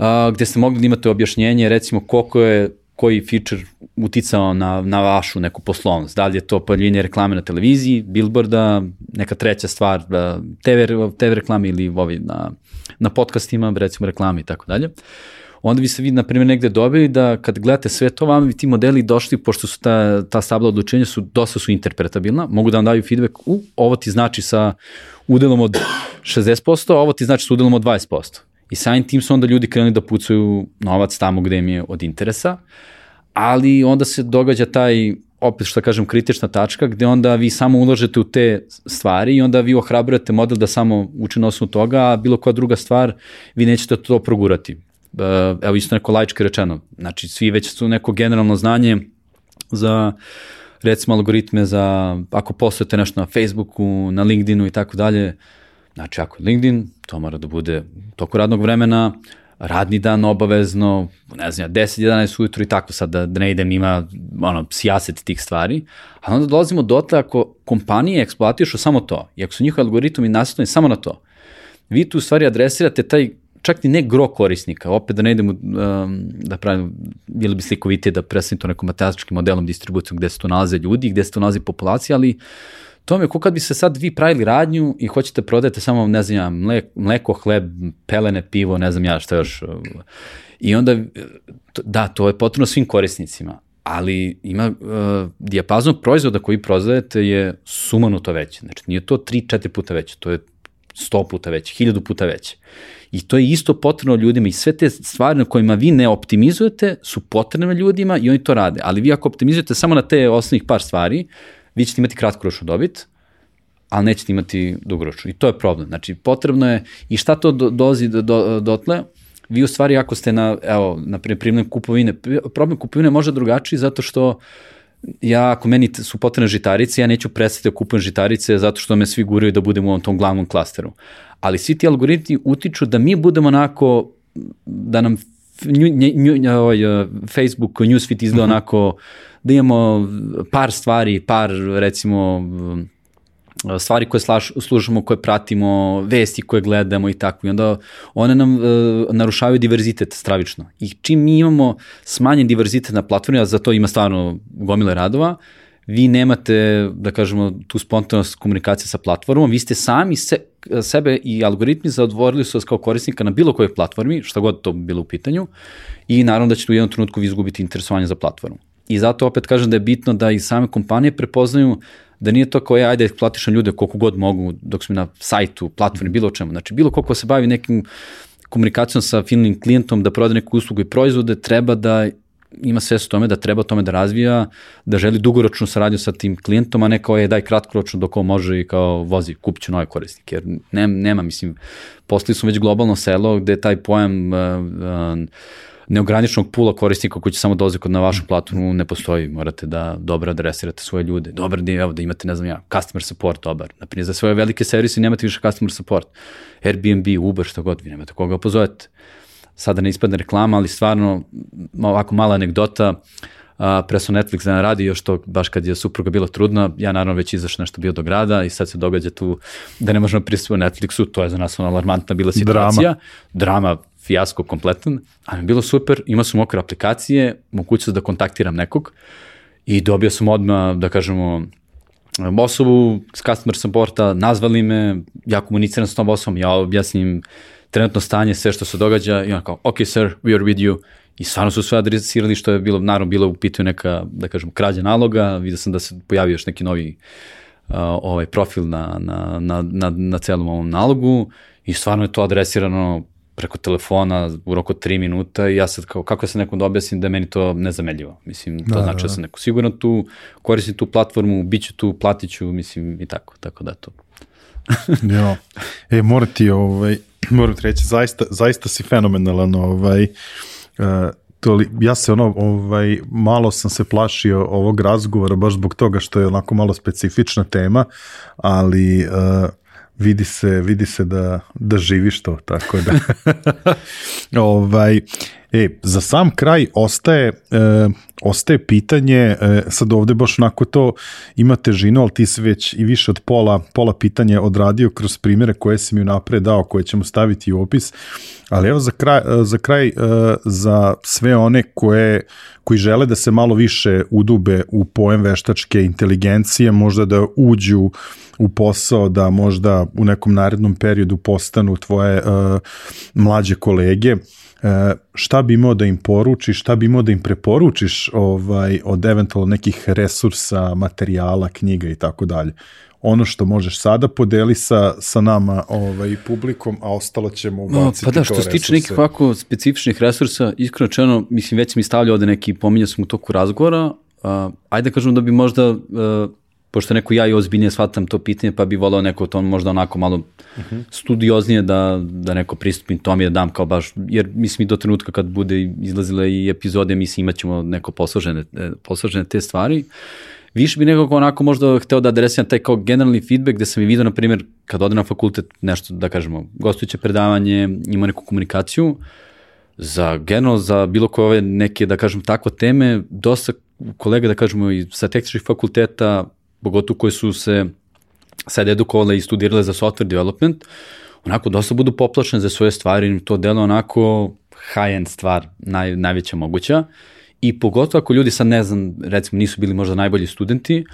a, gde ste mogli da imate objašnjenje recimo koliko je koji feature uticao na, na vašu neku poslovnost. Da li je to paljenje reklame na televiziji, billboarda, neka treća stvar, TV, TV reklame ili ovi na, na podcastima, recimo reklame i tako dalje. Onda bi se vi, na primjer, negde dobili da kad gledate sve to, vam bi ti modeli došli, pošto su ta, ta stabla odlučenja su, dosta su interpretabilna, mogu da vam daju feedback, u, ovo ti znači sa udelom od 60%, ovo ti znači sa udelom od 20%. I samim tim su onda ljudi krenuli da pucaju novac tamo gde im je od interesa, ali onda se događa taj opet što kažem kritična tačka gde onda vi samo ulažete u te stvari i onda vi ohrabrujete model da samo uči na osnovu toga, a bilo koja druga stvar vi nećete to progurati. E, evo isto neko laički rečeno, znači svi već su neko generalno znanje za recimo algoritme za ako postojete nešto na Facebooku, na LinkedInu i tako dalje, Znači, ako je LinkedIn, to mora da bude toku radnog vremena, radni dan obavezno, ne znam, 10-11 ujutru i tako sad da, da ne idem ima ono, sijaset tih stvari, a onda dolazimo dotle ako kompanije eksploatišu samo to i ako su njihovi algoritmi nastavljeni samo na to, vi tu u stvari adresirate taj čak ni ne gro korisnika, opet da ne idemo um, da pravimo, bilo bi slikovitije da predstavim to nekom matematičkim modelom distribucijom gde se tu nalaze ljudi, gde se tu nalazi populacija, ali to mi je ko kad bi se sad vi pravili radnju i hoćete prodajete samo, ne znam ja, mleko, hleb, pelene, pivo, ne znam ja šta još. I onda, da, to je potrebno svim korisnicima, ali ima uh, dijapazon proizvoda koji prozdajete je sumanuto veće. Znači, nije to 3-4 puta veće, to je 100 puta veće, 1000 puta veće. I to je isto potrebno ljudima i sve te stvari na kojima vi ne optimizujete su potrebne ljudima i oni to rade. Ali vi ako optimizujete samo na te osnovnih par stvari, vi ćete imati kratkoročnu dobit, ali nećete imati dugoročnu. I to je problem. Znači, potrebno je, i šta to do, dolazi do, do, dotle, vi u stvari ako ste na, evo, na primjer kupovine, problem kupovine može drugačiji zato što ja, ako meni su potrebne žitarice, ja neću prestati da kupujem žitarice zato što me svi guraju da budem u ovom tom glavnom klasteru. Ali svi ti algoritmi utiču da mi budemo onako, da nam nju, nju, nju, ovaj, Facebook newsfeed izgleda mm -hmm. onako da imamo par stvari, par recimo stvari koje slaž, služimo, koje pratimo, vesti koje gledamo i tako. I onda one nam uh, narušavaju diverzitet stravično. I čim mi imamo smanjen diverzitet na platformi, a za to ima stvarno gomile radova, vi nemate, da kažemo, tu spontanost komunikacije sa platformom, vi ste sami se, sebe i algoritmi zaodvorili su vas kao korisnika na bilo kojoj platformi, šta god to bilo u pitanju, i naravno da ćete u jednom trenutku vi izgubiti interesovanje za platformu. I zato opet kažem da je bitno da i same kompanije prepoznaju da nije to kao ja, ajde, platišam ljude koliko god mogu dok smo na sajtu, platformi, bilo čemu. Znači, bilo koliko se bavi nekim komunikacijom sa finalnim klijentom da proda neku uslugu i proizvode, treba da ima sve s tome da treba tome da razvija, da želi dugoročnu saradnju sa tim klijentom, a ne kao je daj kratkoročno dok ovo može i kao vozi, kupit ću nove korisnike. Jer nema, nema mislim, postali smo već globalno selo gde taj pojam uh, uh, neograničenog pula korisnika koji će samo dolaze kod na vašu platformu ne postoji. Morate da dobro adresirate svoje ljude. Dobar da, evo, da imate, ne znam ja, customer support dobar. Naprimjer, za svoje velike servise nemate više customer support. Airbnb, Uber, što god, vi nemate koga pozovete. Sada ne ispadne reklama, ali stvarno ovako mala anegdota, a, pre su Netflix da radi još to baš kad je supruga bila trudna, ja naravno već izašao nešto bio do grada i sad se događa tu da ne možemo pristupiti Netflixu, to je za nas ona alarmantna bila situacija. Drama. Drama fijasko kompletan, ali mi bilo super, imao sam okre aplikacije, mogućnost da kontaktiram nekog i dobio sam odmah, da kažemo, osobu s customer supporta, nazvali me, ja komuniciram s tom osobom, ja objasnim trenutno stanje, sve što se događa i on kao, ok sir, we are with you, I stvarno su sve adresirali što je bilo, naravno, bilo u pitanju neka, da kažem, krađa naloga, vidio sam da se pojavio još neki novi uh, ovaj profil na, na, na, na, na celom ovom nalogu i stvarno je to adresirano preko telefona u roku 3 minuta i ja sad kao, kako se nekom da objasnim da je meni to nezameljivo. Mislim, to da, znači da, da. da sam neko sigurno tu, koristim tu platformu, bit ću tu, platit ću, mislim, i tako, tako da to. jo. E, mora ti, ovaj, moram ti reći, zaista, zaista si fenomenalan, ovaj, uh, to ja se ono, ovaj, malo sam se plašio ovog razgovora baš zbog toga što je onako malo specifična tema, ali uh, vidi se, vidi se da, da živiš to, tako da. ovaj, e, za sam kraj ostaje, e, ostaje pitanje, e, sad ovde baš onako to ima težinu, ali ti si već i više od pola, pola pitanja odradio kroz primere koje si mi napred dao, koje ćemo staviti u opis, ali evo za kraj, za, kraj, e, za sve one koje, koji žele da se malo više udube u pojem veštačke inteligencije, možda da uđu u posao da možda u nekom narednom periodu postanu tvoje uh, mlađe kolege, uh, šta bi imao da im poručiš, šta bi imao da im preporučiš ovaj, od eventualno nekih resursa, materijala, knjiga i tako dalje? Ono što možeš sada podeli sa, sa nama ovaj, publikom, a ostalo ćemo ubaciti Pa da, što se tiče nekih ovako specifičnih resursa, iskreno čeno, mislim, već mi stavljao ovde neki, pominjao sam u toku razgovora, uh, ajde da kažem da bi možda uh, pošto neko ja i ozbiljnije shvatam to pitanje, pa bi volao neko to možda onako malo uh -huh. studioznije da, da neko pristupim tome da dam kao baš, jer mislim i do trenutka kad bude izlazile i epizode, mislim imat ćemo neko posložene, e, posložene te stvari. Više bi nekako onako možda hteo da adresiram taj kao generalni feedback gde sam i vidio, na primjer, kad ode na fakultet nešto, da kažemo, gostujuće predavanje, ima neku komunikaciju, za general, za bilo koje ove neke, da kažem, takve teme, dosta kolega, da kažemo, i sa tehničkih fakulteta pogotovo koji su se sad edukovale i studirale za software development, onako dosta budu poplašene za svoje stvari to delo onako high-end stvar, naj, najveća moguća. I pogotovo ako ljudi sad ne znam, recimo nisu bili možda najbolji studenti,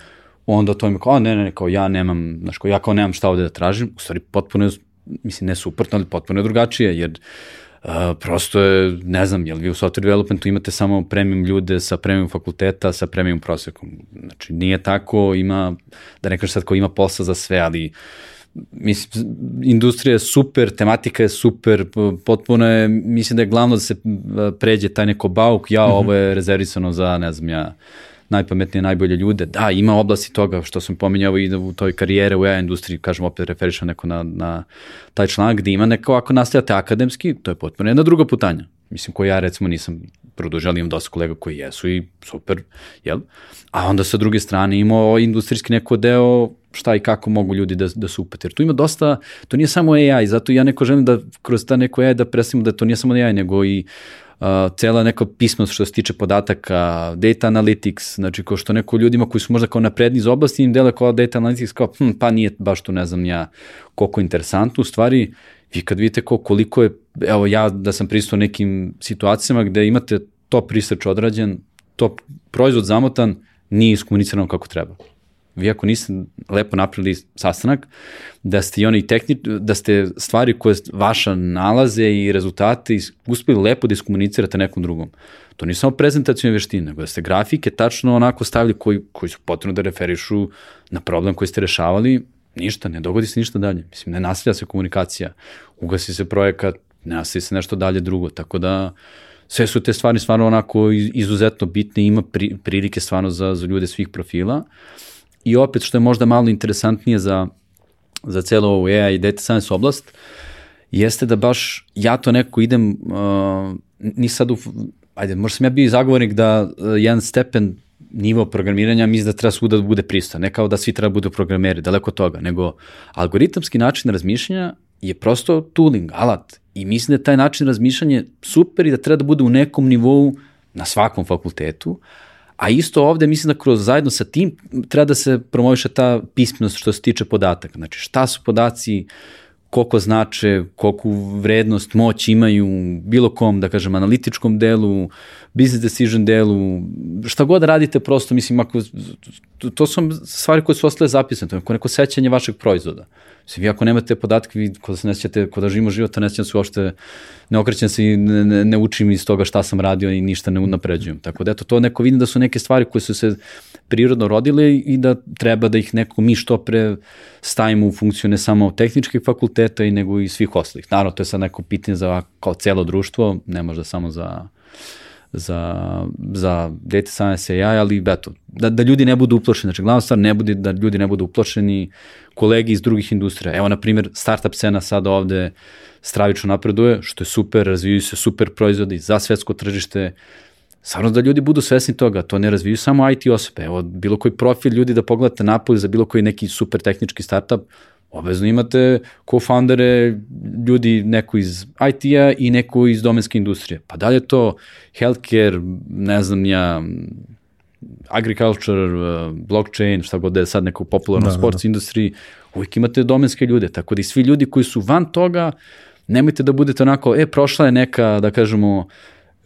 onda to im kao, ne, ne, ne, kao ja nemam, znaš, kao ja kao nemam šta ovde da tražim, u stvari potpuno mislim, ne suprotno, ali potpuno je drugačije, jer Uh, prosto je, ne znam, jel vi u software developmentu imate samo premium ljude sa premium fakulteta, sa premium prosekom. Znači, nije tako, ima, da ne kažem sad ko ima posla za sve, ali mislim, industrija je super, tematika je super, potpuno je, mislim da je glavno da se pređe taj neko bauk, ja, mm -hmm. ovo je rezervisano za, ne znam, ja, najpametnije, najbolje ljude. Da, ima oblasti toga što sam pominjao i u toj karijere u AI industriji, kažem opet referišam neko na, na taj članak gde ima neko ako nastavljate akademski, to je potpuno jedna druga putanja. Mislim, koji ja recimo nisam produžio, ali imam dosta kolega koji jesu i super, jel? A onda sa druge strane imao industrijski neko deo šta i kako mogu ljudi da, da se upete. Jer tu ima dosta, to nije samo AI, zato ja neko želim da kroz ta neko AI da predstavimo da to nije samo AI, nego i cela neka pismost što se tiče podataka, data analytics, znači ko što neko ljudima koji su možda kao napredni iz oblasti im dele kao data analytics kao hm, pa nije baš tu ne znam ja koliko interesantno, u stvari vi kad vidite ko, koliko je, evo ja da sam pristao nekim situacijama gde imate top research odrađen, top proizvod zamotan, nije iskomunicirano kako treba vi ako niste lepo napravili sastanak, da ste oni tehni, da ste stvari koje vaša nalaze i rezultate uspeli lepo da iskomunicirate nekom drugom. To nije samo prezentacijne veštine, nego da ste grafike tačno onako stavili koji, koji su potrebno da referišu na problem koji ste rešavali, ništa, ne dogodi se ništa dalje. Mislim, ne nastavlja se komunikacija, ugasi se projekat, ne nastavlja se nešto dalje drugo, tako da sve su te stvari stvarno onako izuzetno bitne, ima pri, prilike stvarno za, za ljude svih profila. I opet, što je možda malo interesantnije za, za celo ovu AI i data science oblast, jeste da baš ja to nekako idem, uh, ni sad u, ajde, možda sam ja bio zagovornik da uh, jedan stepen nivo programiranja mislim da treba svuda da bude pristojan, ne kao da svi treba da budu programeri, daleko toga, nego algoritamski način razmišljanja je prosto tooling, alat. I mislim da je taj način razmišljanja super i da treba da bude u nekom nivou na svakom fakultetu, a isto ovde mislim da kroz zajedno sa tim treba da se promoviše ta pismenost što se tiče podataka. Znači šta su podaci, koliko znače, koliko vrednost, moć imaju bilo kom, da kažem, analitičkom delu, business decision delu, šta god radite prosto, mislim, ako, to, su stvari koje su ostale zapisane, to je neko sećanje vašeg proizvoda. Mislim, vi ako nemate podatke, vi kod da se nećete, kod da živimo života, nećete se uopšte, ne okrećem se i ne, ne, ne učim iz toga šta sam radio i ništa ne unapređujem. Tako da eto, to neko vidim da su neke stvari koje su se prirodno rodile i da treba da ih neko mi što pre stavimo u funkciju ne samo tehničkih fakulteta i nego i svih ostalih. Naravno, to je sad neko pitanje za kao celo društvo, ne možda samo za za, za data science AI, ali eto, da, da ljudi ne budu uplošeni. Znači, glavna stvar ne bude da ljudi ne budu uplošeni kolegi iz drugih industrija. Evo, na primjer, startup scena sad ovde stravično napreduje, što je super, razvijaju se super proizvodi za svetsko tržište, Stvarno da ljudi budu svesni toga, to ne razviju samo IT osobe. Evo, bilo koji profil ljudi da pogledate napolje za bilo koji neki super tehnički startup, obavezno imate co-foundere, ljudi neko iz IT-a i neko iz domenske industrije. Pa da li je to healthcare, ne znam ja, agriculture, uh, blockchain, šta god da je sad neko popularno da, sports da, da. industriji, uvijek imate domenske ljude, tako da i svi ljudi koji su van toga, nemojte da budete onako, e, prošla je neka, da kažemo,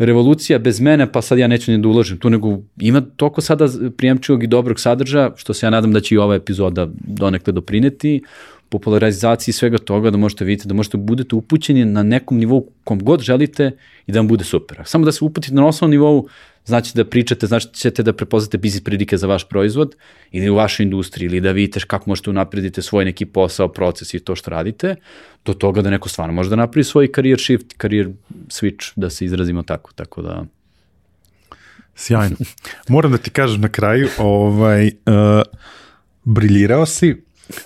revolucija bez mene, pa sad ja neću ni da uložim tu, nego ima toliko sada prijemčivog i dobrog sadržaja, što se ja nadam da će i ova epizoda donekle doprineti, popularizaciji svega toga, da možete vidjeti, da možete budete upućeni na nekom nivou kom god želite i da vam bude super. Samo da se uputite na osnovnom nivou, znači da pričate, znači ćete da prepoznate biznis prilike za vaš proizvod ili u vašoj industriji ili da vidite kako možete unaprediti svoj neki posao, proces i to što radite, do toga da neko stvarno može da napravi svoj career shift, career switch, da se izrazimo tako, tako da... Sjajno. Moram da ti kažem na kraju, ovaj, uh, briljirao si,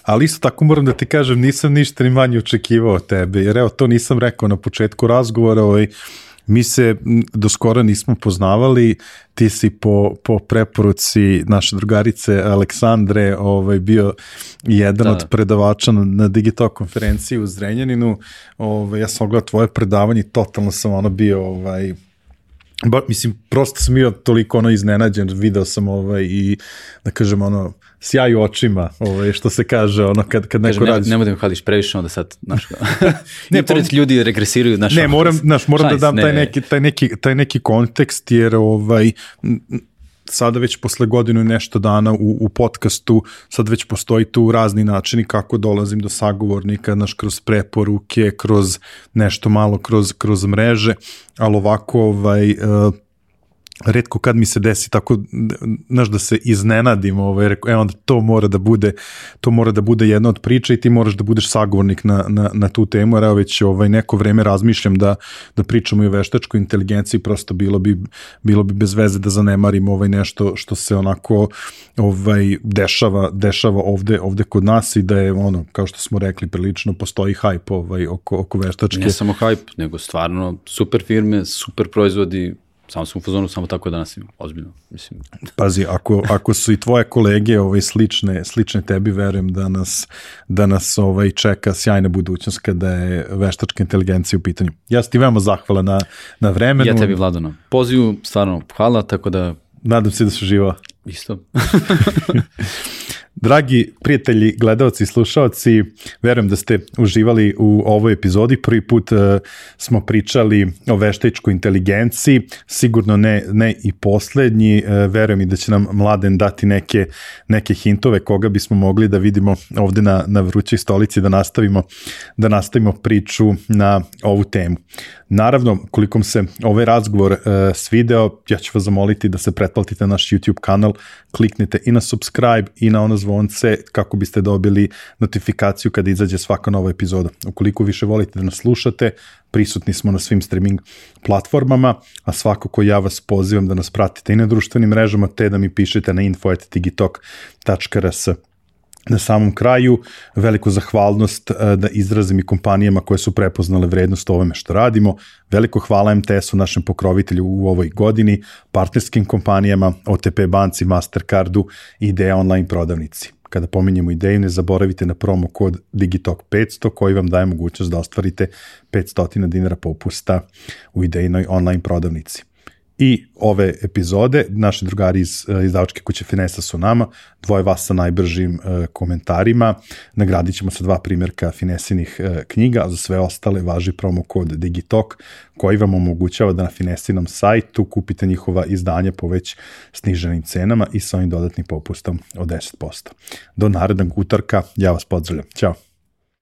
ali isto tako moram da ti kažem, nisam ništa ni manje očekivao od tebe, jer evo, to nisam rekao na početku razgovora, ovaj, mi se do skora nismo poznavali, ti si po, po preporuci naše drugarice Aleksandre ovaj, bio jedan da. od predavača na, na Digital konferenciji u Zrenjaninu, ovaj, ja sam ogledao tvoje predavanje i totalno sam ono bio ovaj, Ba, mislim, prosto sam bio toliko ono iznenađen, video sam ovaj i da kažem ono, sjaj u očima, ovaj, što se kaže, ono, kad, kad neko radi. Ne, ne da hvališ previše, onda sad, znaš, ne, internet pa, ljudi regresiraju, znaš. Ne, moram, znaš, moram da dam ne, taj, neki, taj, neki, taj neki kontekst, jer ovaj, sada već posle godinu i nešto dana u, u podcastu, sad već postoji tu razni načini kako dolazim do sagovornika, naš kroz preporuke, kroz nešto malo kroz, kroz mreže, ali ovako ovaj, uh, redko kad mi se desi tako znaš da se iznenadim ovaj reko e onda to mora da bude to mora da bude jedna od priča i ti moraš da budeš sagovornik na, na, na tu temu jer već ovaj neko vreme razmišljam da da pričamo i o veštačkoj inteligenciji prosto bilo bi bilo bi bez veze da zanemarimo ovaj nešto što se onako ovaj dešava dešava ovde ovde kod nas i da je ono kao što smo rekli prilično postoji hype ovaj oko oko veštačke ne samo hype nego stvarno super firme super proizvodi Samo sam u fazonu, samo tako da nas imam, ozbiljno. Mislim. Pazi, ako, ako su i tvoje kolege ovaj, slične, slične tebi, verujem da nas, da nas ovaj, čeka sjajna budućnost kada je veštačka inteligencija u pitanju. Ja sam ti veoma zahvala na, na vremenu. Ja tebi, Vladano. Pozivu, stvarno, hvala, tako da... Nadam se da su živa. Isto. Dragi prijatelji, gledalci slušalci, verujem da ste uživali u ovoj epizodi. Prvi put uh, smo pričali o veštačkoj inteligenciji, sigurno ne, ne i poslednji. Uh, verujem i da će nam Mladen dati neke, neke hintove koga bismo mogli da vidimo ovde na, na vrućoj stolici da nastavimo, da nastavimo priču na ovu temu. Naravno, kolikom se ovaj razgovor uh, svideo, ja ću vas zamoliti da se pretplatite na naš YouTube kanal, kliknite i na subscribe i na ono zvonce kako biste dobili notifikaciju kada izađe svaka nova epizoda. Ukoliko više volite da nas slušate, prisutni smo na svim streaming platformama, a svakako ja vas pozivam da nas pratite i na društvenim mrežama, te da mi pišete na info.digitalk.rs. na samom kraju veliku zahvalnost e, da izrazim i kompanijama koje su prepoznale vrednost ovome što radimo. Veliko hvala MTS-u, našem pokrovitelju u ovoj godini, partnerskim kompanijama, OTP banci, Mastercardu i Ideja online prodavnici. Kada pominjemo ideju, ne zaboravite na promo kod Digitalk 500 koji vam daje mogućnost da ostvarite 500 dinara popusta u idejnoj online prodavnici i ove epizode. Naši drugari iz eh, izdavačke kuće Finesa su nama, dvoje vas sa najbržim uh, komentarima. Nagradit ćemo sa dva primjerka Finesinih uh, knjiga, a za sve ostale važi promo kod Digitok koji vam omogućava da na Finesinom sajtu kupite njihova izdanja po već sniženim cenama i sa ovim dodatnim popustom od 10%. Do narednog utorka, ja vas pozdravljam. Ćao!